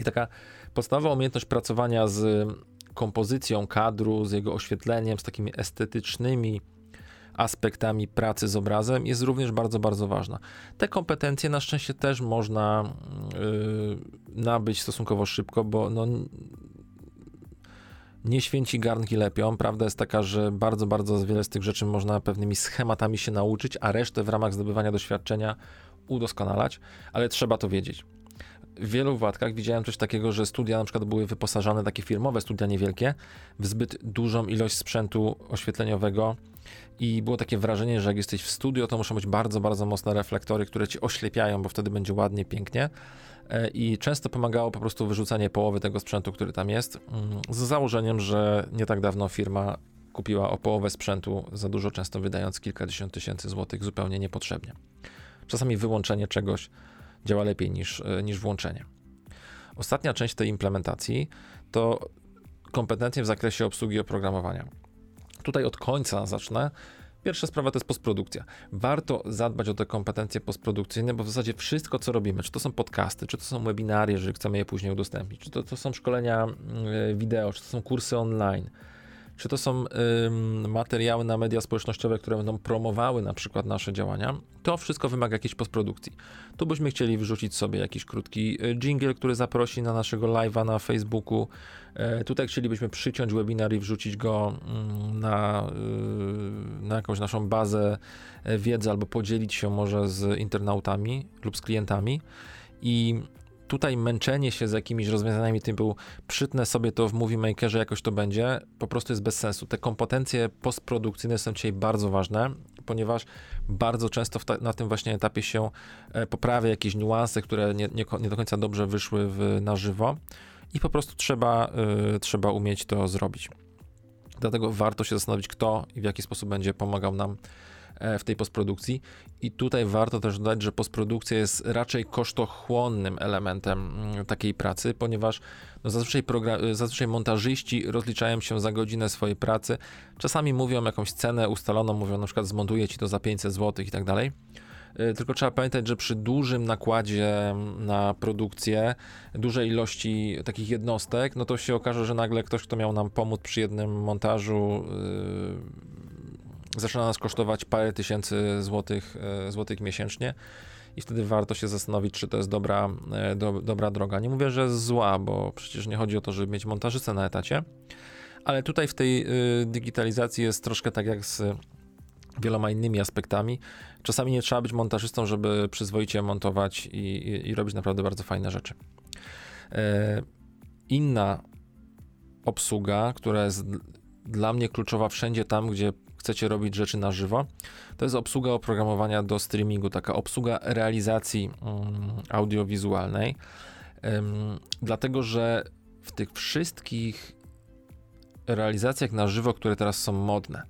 I taka podstawowa umiejętność pracowania z kompozycją kadru, z jego oświetleniem, z takimi estetycznymi aspektami pracy z obrazem jest również bardzo, bardzo ważna. Te kompetencje na szczęście też można yy, nabyć stosunkowo szybko, bo no, nie święci garnki lepią. Prawda jest taka, że bardzo, bardzo wiele z tych rzeczy można pewnymi schematami się nauczyć, a resztę w ramach zdobywania doświadczenia udoskonalać, ale trzeba to wiedzieć. W wielu wypadkach widziałem coś takiego, że studia na przykład były wyposażane, takie firmowe studia niewielkie, w zbyt dużą ilość sprzętu oświetleniowego i było takie wrażenie, że jak jesteś w studio, to muszą być bardzo, bardzo mocne reflektory, które ci oślepiają, bo wtedy będzie ładnie, pięknie. E, i często pomagało po prostu wyrzucanie połowy tego sprzętu, który tam jest, mm, z założeniem, że nie tak dawno firma kupiła o połowę sprzętu za dużo, często wydając kilkadziesiąt tysięcy złotych zupełnie niepotrzebnie. Czasami wyłączenie czegoś działa lepiej niż, e, niż włączenie. Ostatnia część tej implementacji to kompetencje w zakresie obsługi oprogramowania. Tutaj od końca zacznę, Pierwsza sprawa to jest postprodukcja. Warto zadbać o te kompetencje postprodukcyjne, bo w zasadzie wszystko, co robimy, czy to są podcasty, czy to są webinary, jeżeli chcemy je później udostępnić, czy to, to są szkolenia mm, wideo, czy to są kursy online, czy to są materiały na media społecznościowe, które będą promowały na przykład nasze działania, to wszystko wymaga jakiejś postprodukcji. Tu byśmy chcieli wrzucić sobie jakiś krótki y, jingle, który zaprosi na naszego live'a na Facebooku. E, tutaj chcielibyśmy przyciąć webinar i wrzucić go mm, na, y, na jakąś naszą bazę e, wiedzy albo podzielić się może z internautami lub z klientami. I tutaj męczenie się z jakimiś rozwiązaniami typu przytnę sobie to w Movie Makerze, jakoś to będzie, po prostu jest bez sensu. Te kompetencje postprodukcyjne są dzisiaj bardzo ważne, ponieważ bardzo często ta, na tym właśnie etapie się e, poprawia jakieś niuanse, które nie, nie, nie do końca dobrze wyszły w, na żywo i po prostu trzeba, y, trzeba umieć to zrobić. Dlatego warto się zastanowić, kto i w jaki sposób będzie pomagał nam w tej postprodukcji. I tutaj warto też dodać, że postprodukcja jest raczej kosztochłonnym elementem mm, takiej pracy, ponieważ no zazwyczaj, zazwyczaj montażyści rozliczają się za godzinę swojej pracy. Czasami mówią jakąś cenę ustaloną, mówią na przykład zmontuję ci to za 500 zł i tak dalej. E, tylko trzeba pamiętać, że przy dużym nakładzie na produkcję, dużej ilości takich jednostek, no to się okaże, że nagle ktoś, kto miał nam pomóc przy jednym montażu, yy, zaczyna nas kosztować parę tysięcy złotych, e, złotych miesięcznie i wtedy warto się zastanowić, czy to jest dobra, e, do, dobra droga. Nie mówię, że jest zła, bo przecież nie chodzi o to, żeby mieć montażystę na etacie, ale tutaj w tej y, digitalizacji jest troszkę tak jak z wieloma innymi aspektami. Czasami nie trzeba być montażystą, żeby przyzwoicie montować i, i, i robić naprawdę bardzo fajne rzeczy. E, inna obsługa, która jest dla mnie kluczowa wszędzie tam, gdzie chcecie robić rzeczy na żywo, to jest obsługa oprogramowania do streamingu, taka obsługa realizacji um, audiowizualnej. Dlatego, że w tych wszystkich realizacjach na żywo, które teraz są modne,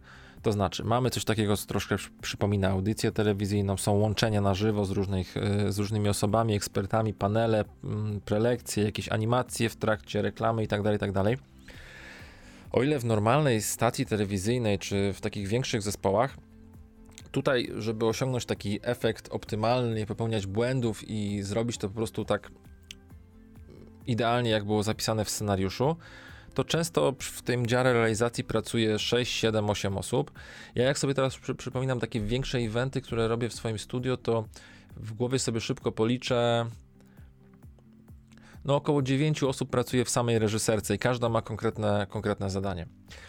to znaczy, mamy coś takiego, co troszkę przypomina audycję telewizyjną, są łączenia na żywo z, różnych, e, z różnymi osobami, ekspertami, panele, mm, prelekcje, jakieś animacje w trakcie reklamy itd., tak itd. O ile w normalnej stacji telewizyjnej czy w takich większych zespołach, tutaj, żeby osiągnąć taki efekt optymalny, nie popełniać błędów i zrobić to po prostu tak idealnie, jak było zapisane w scenariuszu, to często w tym dziale realizacji pracuje 6, 7, 8 osób. Ja jak sobie teraz przy, przypominam takie większe eventy, które robię w swoim studio, to w głowie sobie szybko policzę, no około 9 osób pracuje w samej reżyserce i każda ma konkretne, konkretne zadanie.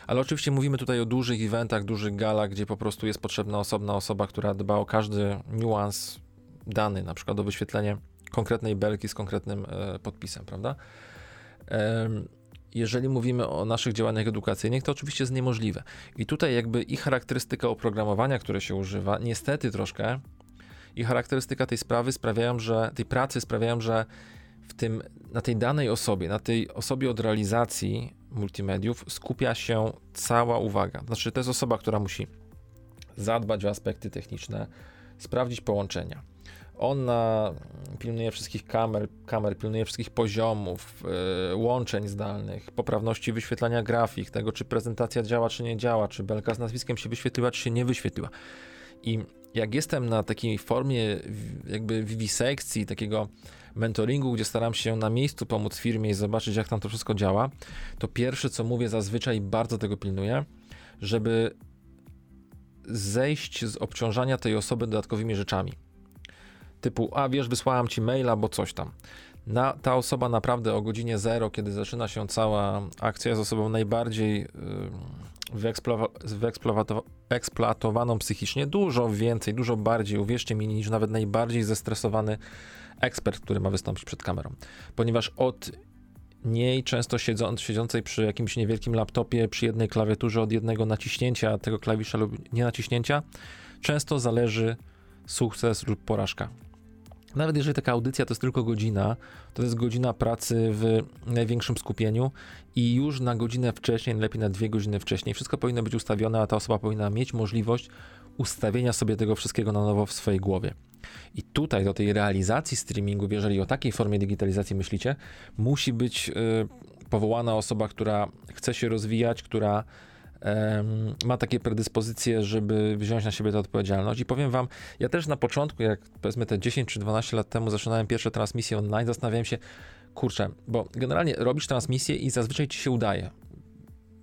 Ale oczywiście mówimy tutaj o dużych eventach, dużych galach, gdzie po prostu jest potrzebna osobna osoba, która dba o każdy niuans dany, na przykład o wyświetlenie konkretnej belki z konkretnym e, podpisem, prawda? E, jeżeli mówimy o naszych działaniach edukacyjnych, to oczywiście jest niemożliwe. I tutaj jakby i charakterystyka oprogramowania, które się używa, niestety troszkę, i charakterystyka tej sprawy sprawiają, że tej pracy sprawiają, że w tym, na tej danej osobie, na tej osobie od realizacji multimediów skupia się cała uwaga. Znaczy, to jest osoba, która musi zadbać o aspekty techniczne, sprawdzić połączenia. Ona pilnuje wszystkich kamer, kamer pilnuje wszystkich poziomów, yy, łączeń zdalnych, poprawności wyświetlania grafik, tego czy prezentacja działa, czy nie działa, czy belka z nazwiskiem się wyświetliła, czy się nie wyświetliła. I jak jestem na takiej formie jakby wiwisekcji, takiego mentoringu, gdzie staram się na miejscu pomóc firmie i zobaczyć, jak tam to wszystko działa, to pierwsze, co mówię zazwyczaj, bardzo tego pilnuję, żeby zejść z obciążania tej osoby dodatkowymi rzeczami. Typu, a wiesz, wysłałam ci maila, bo coś tam. Na, ta osoba naprawdę o godzinie zero, kiedy zaczyna się cała akcja, jest osobą najbardziej yy, wyeksploatowaną psychicznie, dużo więcej, dużo bardziej, uwierzcie mi, niż nawet najbardziej zestresowany ekspert, który ma wystąpić przed kamerą. Ponieważ od niej często siedząc, siedzącej przy jakimś niewielkim laptopie, przy jednej klawiaturze, od jednego naciśnięcia tego klawisza lub nie naciśnięcia, często zależy sukces lub porażka. Nawet jeżeli taka audycja to jest tylko godzina, to jest godzina pracy w największym skupieniu i już na godzinę wcześniej, lepiej na dwie godziny wcześniej, wszystko powinno być ustawione, a ta osoba powinna mieć możliwość ustawienia sobie tego wszystkiego na nowo w swojej głowie. I tutaj do tej realizacji streamingu, jeżeli o takiej formie digitalizacji myślicie, musi być y, powołana osoba, która chce się rozwijać, która ma takie predyspozycje, żeby wziąć na siebie tę odpowiedzialność. I powiem wam, ja też na początku, jak powiedzmy te 10 czy 12 lat temu zaczynałem pierwsze transmisje online, zastanawiałem się, kurczę, bo generalnie robisz transmisję i zazwyczaj ci się udaje.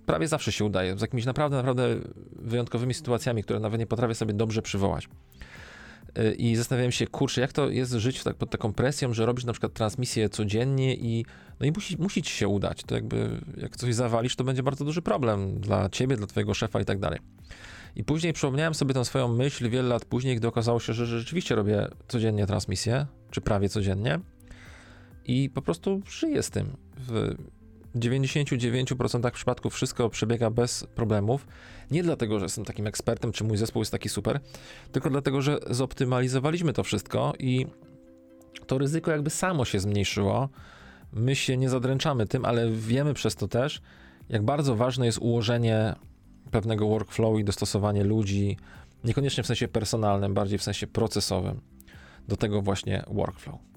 Prawie zawsze się udaje, z jakimiś naprawdę, naprawdę wyjątkowymi sytuacjami, które nawet nie potrafię sobie dobrze przywołać. Y, I zastanawiałem się, kurczę, jak to jest żyć tak, pod taką presją, że robisz na przykład transmisję codziennie i, no i musi, musi ci się udać. To jakby, jak coś zawalisz, to będzie bardzo duży problem dla ciebie, dla twojego szefa i tak dalej. I później przypomniałem sobie tę swoją myśl wiele lat później, gdy okazało się, że rzeczywiście robię codziennie transmisję, czy prawie codziennie i po prostu żyję z tym. W 99% przypadków wszystko przebiega bez problemów. Nie dlatego, że jestem takim ekspertem, czy mój zespół jest taki super, tylko dlatego, że zoptymalizowaliśmy to wszystko i to ryzyko jakby samo się zmniejszyło. My się nie zadręczamy tym, ale wiemy przez to też, jak bardzo ważne jest ułożenie pewnego workflow i dostosowanie ludzi, niekoniecznie w sensie personalnym, bardziej w sensie procesowym, do tego właśnie workflow.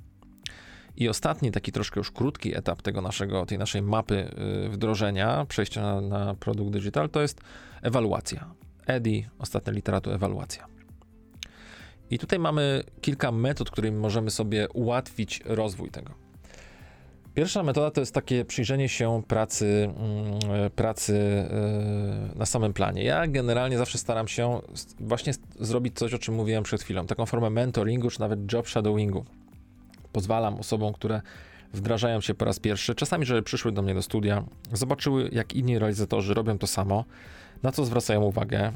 I ostatni, taki troszkę już krótki etap tego naszego, tej naszej mapy y, wdrożenia, przejścia na, na produkt digital, to jest ewaluacja. EDI, ostatnia literatura ewaluacja. I tutaj mamy kilka metod, którymi możemy sobie ułatwić rozwój tego. Pierwsza metoda to jest takie przyjrzenie się pracy, mm, pracy y, na samym planie. Ja generalnie zawsze staram się właśnie zrobić coś, o czym mówiłem przed chwilą, taką formę mentoringu, czy nawet job shadowingu pozwalam osobom, które wdrażają się po raz pierwszy, czasami, żeby przyszły do mnie do studia, zobaczyły, jak inni realizatorzy robią to samo, na co zwracają uwagę,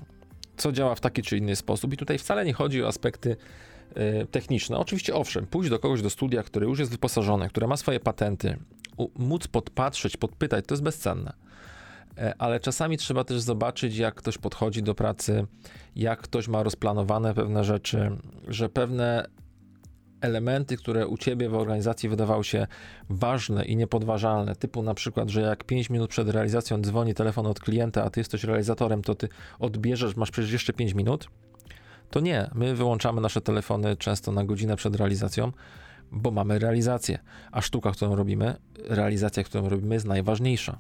co działa w taki czy inny sposób. I tutaj wcale nie chodzi o aspekty y, techniczne. Oczywiście, owszem, pójść do kogoś do studia, który już jest wyposażony, które ma swoje patenty, u, móc podpatrzeć, podpytać, to jest bezcenne. E, ale czasami trzeba też zobaczyć, jak ktoś podchodzi do pracy, jak ktoś ma rozplanowane pewne rzeczy, że pewne elementy, które u ciebie w organizacji wydawały się ważne i niepodważalne, typu na przykład, że jak 5 minut przed realizacją dzwoni telefon od klienta, a ty jesteś realizatorem, to ty odbierzesz, masz przecież jeszcze 5 minut, to nie. My wyłączamy nasze telefony często na godzinę przed realizacją, bo mamy realizację, a sztuka, którą robimy, realizacja, którą robimy jest najważniejsza.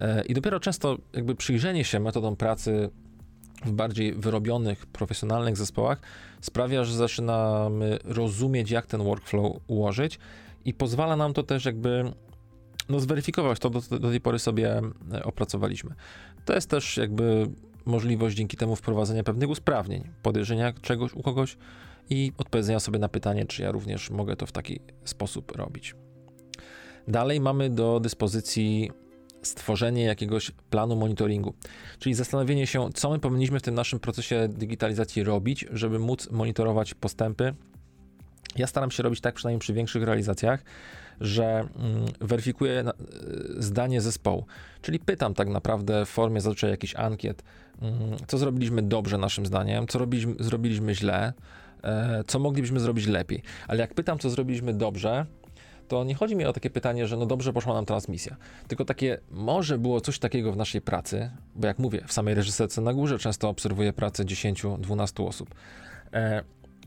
E, I dopiero często jakby przyjrzenie się metodom pracy w bardziej wyrobionych, profesjonalnych zespołach sprawia, że zaczynamy rozumieć, jak ten workflow ułożyć i pozwala nam to też jakby no, zweryfikować to, do, do tej pory sobie e, opracowaliśmy. To jest też jakby możliwość dzięki temu wprowadzenia pewnych usprawnień, podejrzenia czegoś u kogoś i odpowiedzenia sobie na pytanie, czy ja również mogę to w taki sposób robić. Dalej mamy do dyspozycji stworzenie jakiegoś planu monitoringu, czyli zastanowienie się, co my powinniśmy w tym naszym procesie digitalizacji robić, żeby móc monitorować postępy. Ja staram się robić tak, przynajmniej przy większych realizacjach, że mm, weryfikuję y, zdanie zespołu, czyli pytam tak naprawdę w formie zazwyczaj jakichś ankiet, mm, co zrobiliśmy dobrze naszym zdaniem, co robiliśmy, zrobiliśmy źle, e, co moglibyśmy zrobić lepiej. Ale jak pytam, co zrobiliśmy dobrze, to nie chodzi mi o takie pytanie, że no dobrze poszła nam transmisja, tylko takie, może było coś takiego w naszej pracy, bo jak mówię, w samej reżyserce na górze często obserwuję pracę 10-12 osób, e,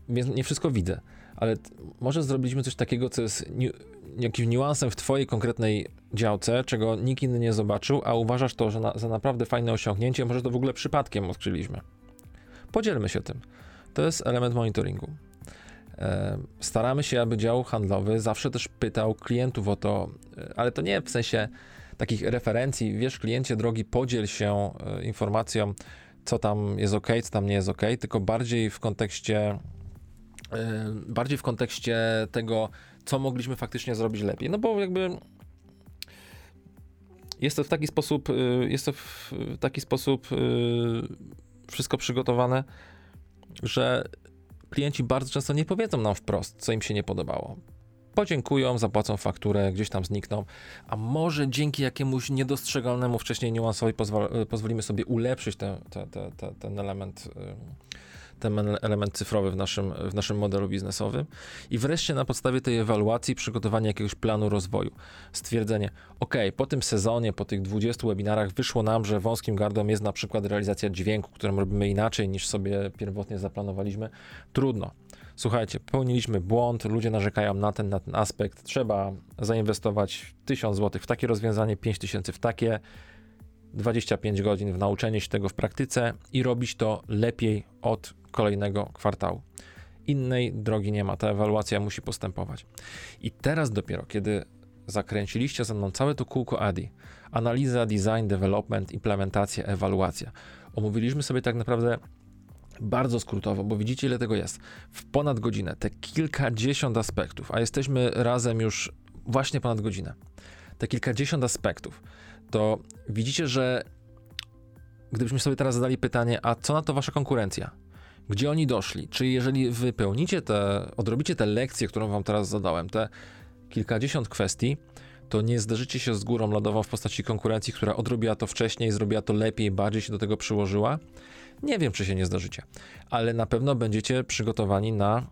więc nie wszystko widzę, ale może zrobiliśmy coś takiego, co jest ni jakimś niuansem w twojej konkretnej działce, czego nikt inny nie zobaczył, a uważasz to że na, za naprawdę fajne osiągnięcie, może to w ogóle przypadkiem odkryliśmy. Podzielmy się tym. To jest element monitoringu. E, staramy się, aby dział handlowy zawsze też pytał klientów o to, e, ale to nie w sensie takich referencji, wiesz, kliencie drogi, podziel się e, informacją, co tam jest ok, co tam nie jest ok, tylko bardziej w kontekście bardziej w kontekście tego, co mogliśmy faktycznie zrobić lepiej. No bo jakby jest to w taki sposób, jest to w taki sposób wszystko przygotowane, że klienci bardzo często nie powiedzą nam wprost, co im się nie podobało. Podziękują, zapłacą fakturę, gdzieś tam znikną, a może dzięki jakiemuś niedostrzegalnemu wcześniej niuansowi pozwolimy sobie ulepszyć te, te, te, ten element ten element cyfrowy w naszym, w naszym modelu biznesowym. I wreszcie na podstawie tej ewaluacji przygotowanie jakiegoś planu rozwoju. Stwierdzenie, ok, po tym sezonie, po tych 20 webinarach wyszło nam, że wąskim gardłem jest na przykład realizacja dźwięku, którą robimy inaczej niż sobie pierwotnie zaplanowaliśmy. Trudno. Słuchajcie, popełniliśmy błąd, ludzie narzekają na ten, na ten aspekt, trzeba zainwestować 1000 zł w takie rozwiązanie, 5000 w takie 25 godzin w nauczenie się tego w praktyce i robić to lepiej od kolejnego kwartału. Innej drogi nie ma, ta ewaluacja musi postępować. I teraz dopiero, kiedy zakręciliście ze mną całe to kółko ADI, analiza, design, development, implementacja, ewaluacja. Omówiliśmy sobie tak naprawdę bardzo skrótowo, bo widzicie, ile tego jest. W ponad godzinę, te kilkadziesiąt aspektów, a jesteśmy razem już właśnie ponad godzinę. Te kilkadziesiąt aspektów, to widzicie, że gdybyśmy sobie teraz zadali pytanie, a co na to wasza konkurencja? Gdzie oni doszli? Czy jeżeli wypełnicie te, odrobicie te lekcje, którą wam teraz zadałem, te kilkadziesiąt kwestii, to nie zderzycie się z górą lodową w postaci konkurencji, która odrobiła to wcześniej, zrobiła to lepiej, bardziej się do tego przyłożyła. Nie wiem, czy się nie zdarzycie, ale na pewno będziecie przygotowani na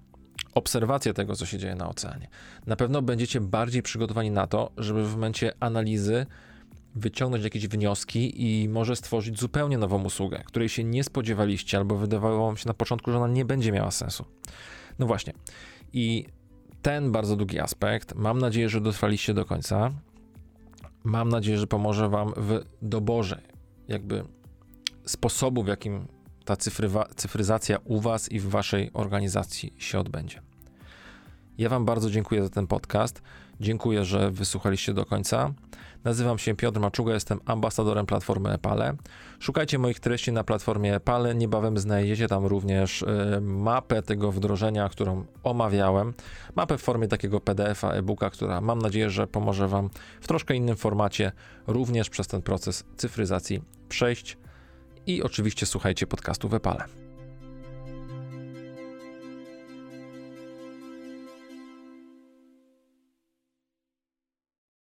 obserwację tego, co się dzieje na oceanie. Na pewno będziecie bardziej przygotowani na to, żeby w momencie analizy wyciągnąć jakieś wnioski i może stworzyć zupełnie nową usługę, której się nie spodziewaliście albo wydawało wam się na początku, że ona nie będzie miała sensu. No właśnie. I ten bardzo długi aspekt, mam nadzieję, że dotrwaliście do końca. Mam nadzieję, że pomoże wam w doborze jakby sposobu, w jakim ta cyfrywa, cyfryzacja u Was i w Waszej organizacji się odbędzie. Ja Wam bardzo dziękuję za ten podcast. Dziękuję, że wysłuchaliście do końca. Nazywam się Piotr Maczuga, jestem ambasadorem platformy Epale. Szukajcie moich treści na platformie Epale. Niebawem znajdziecie tam również y, mapę tego wdrożenia, którą omawiałem. Mapę w formie takiego PDF-a, e-booka, która mam nadzieję, że pomoże Wam w troszkę innym formacie również przez ten proces cyfryzacji przejść i oczywiście słuchajcie podcastu w Epale.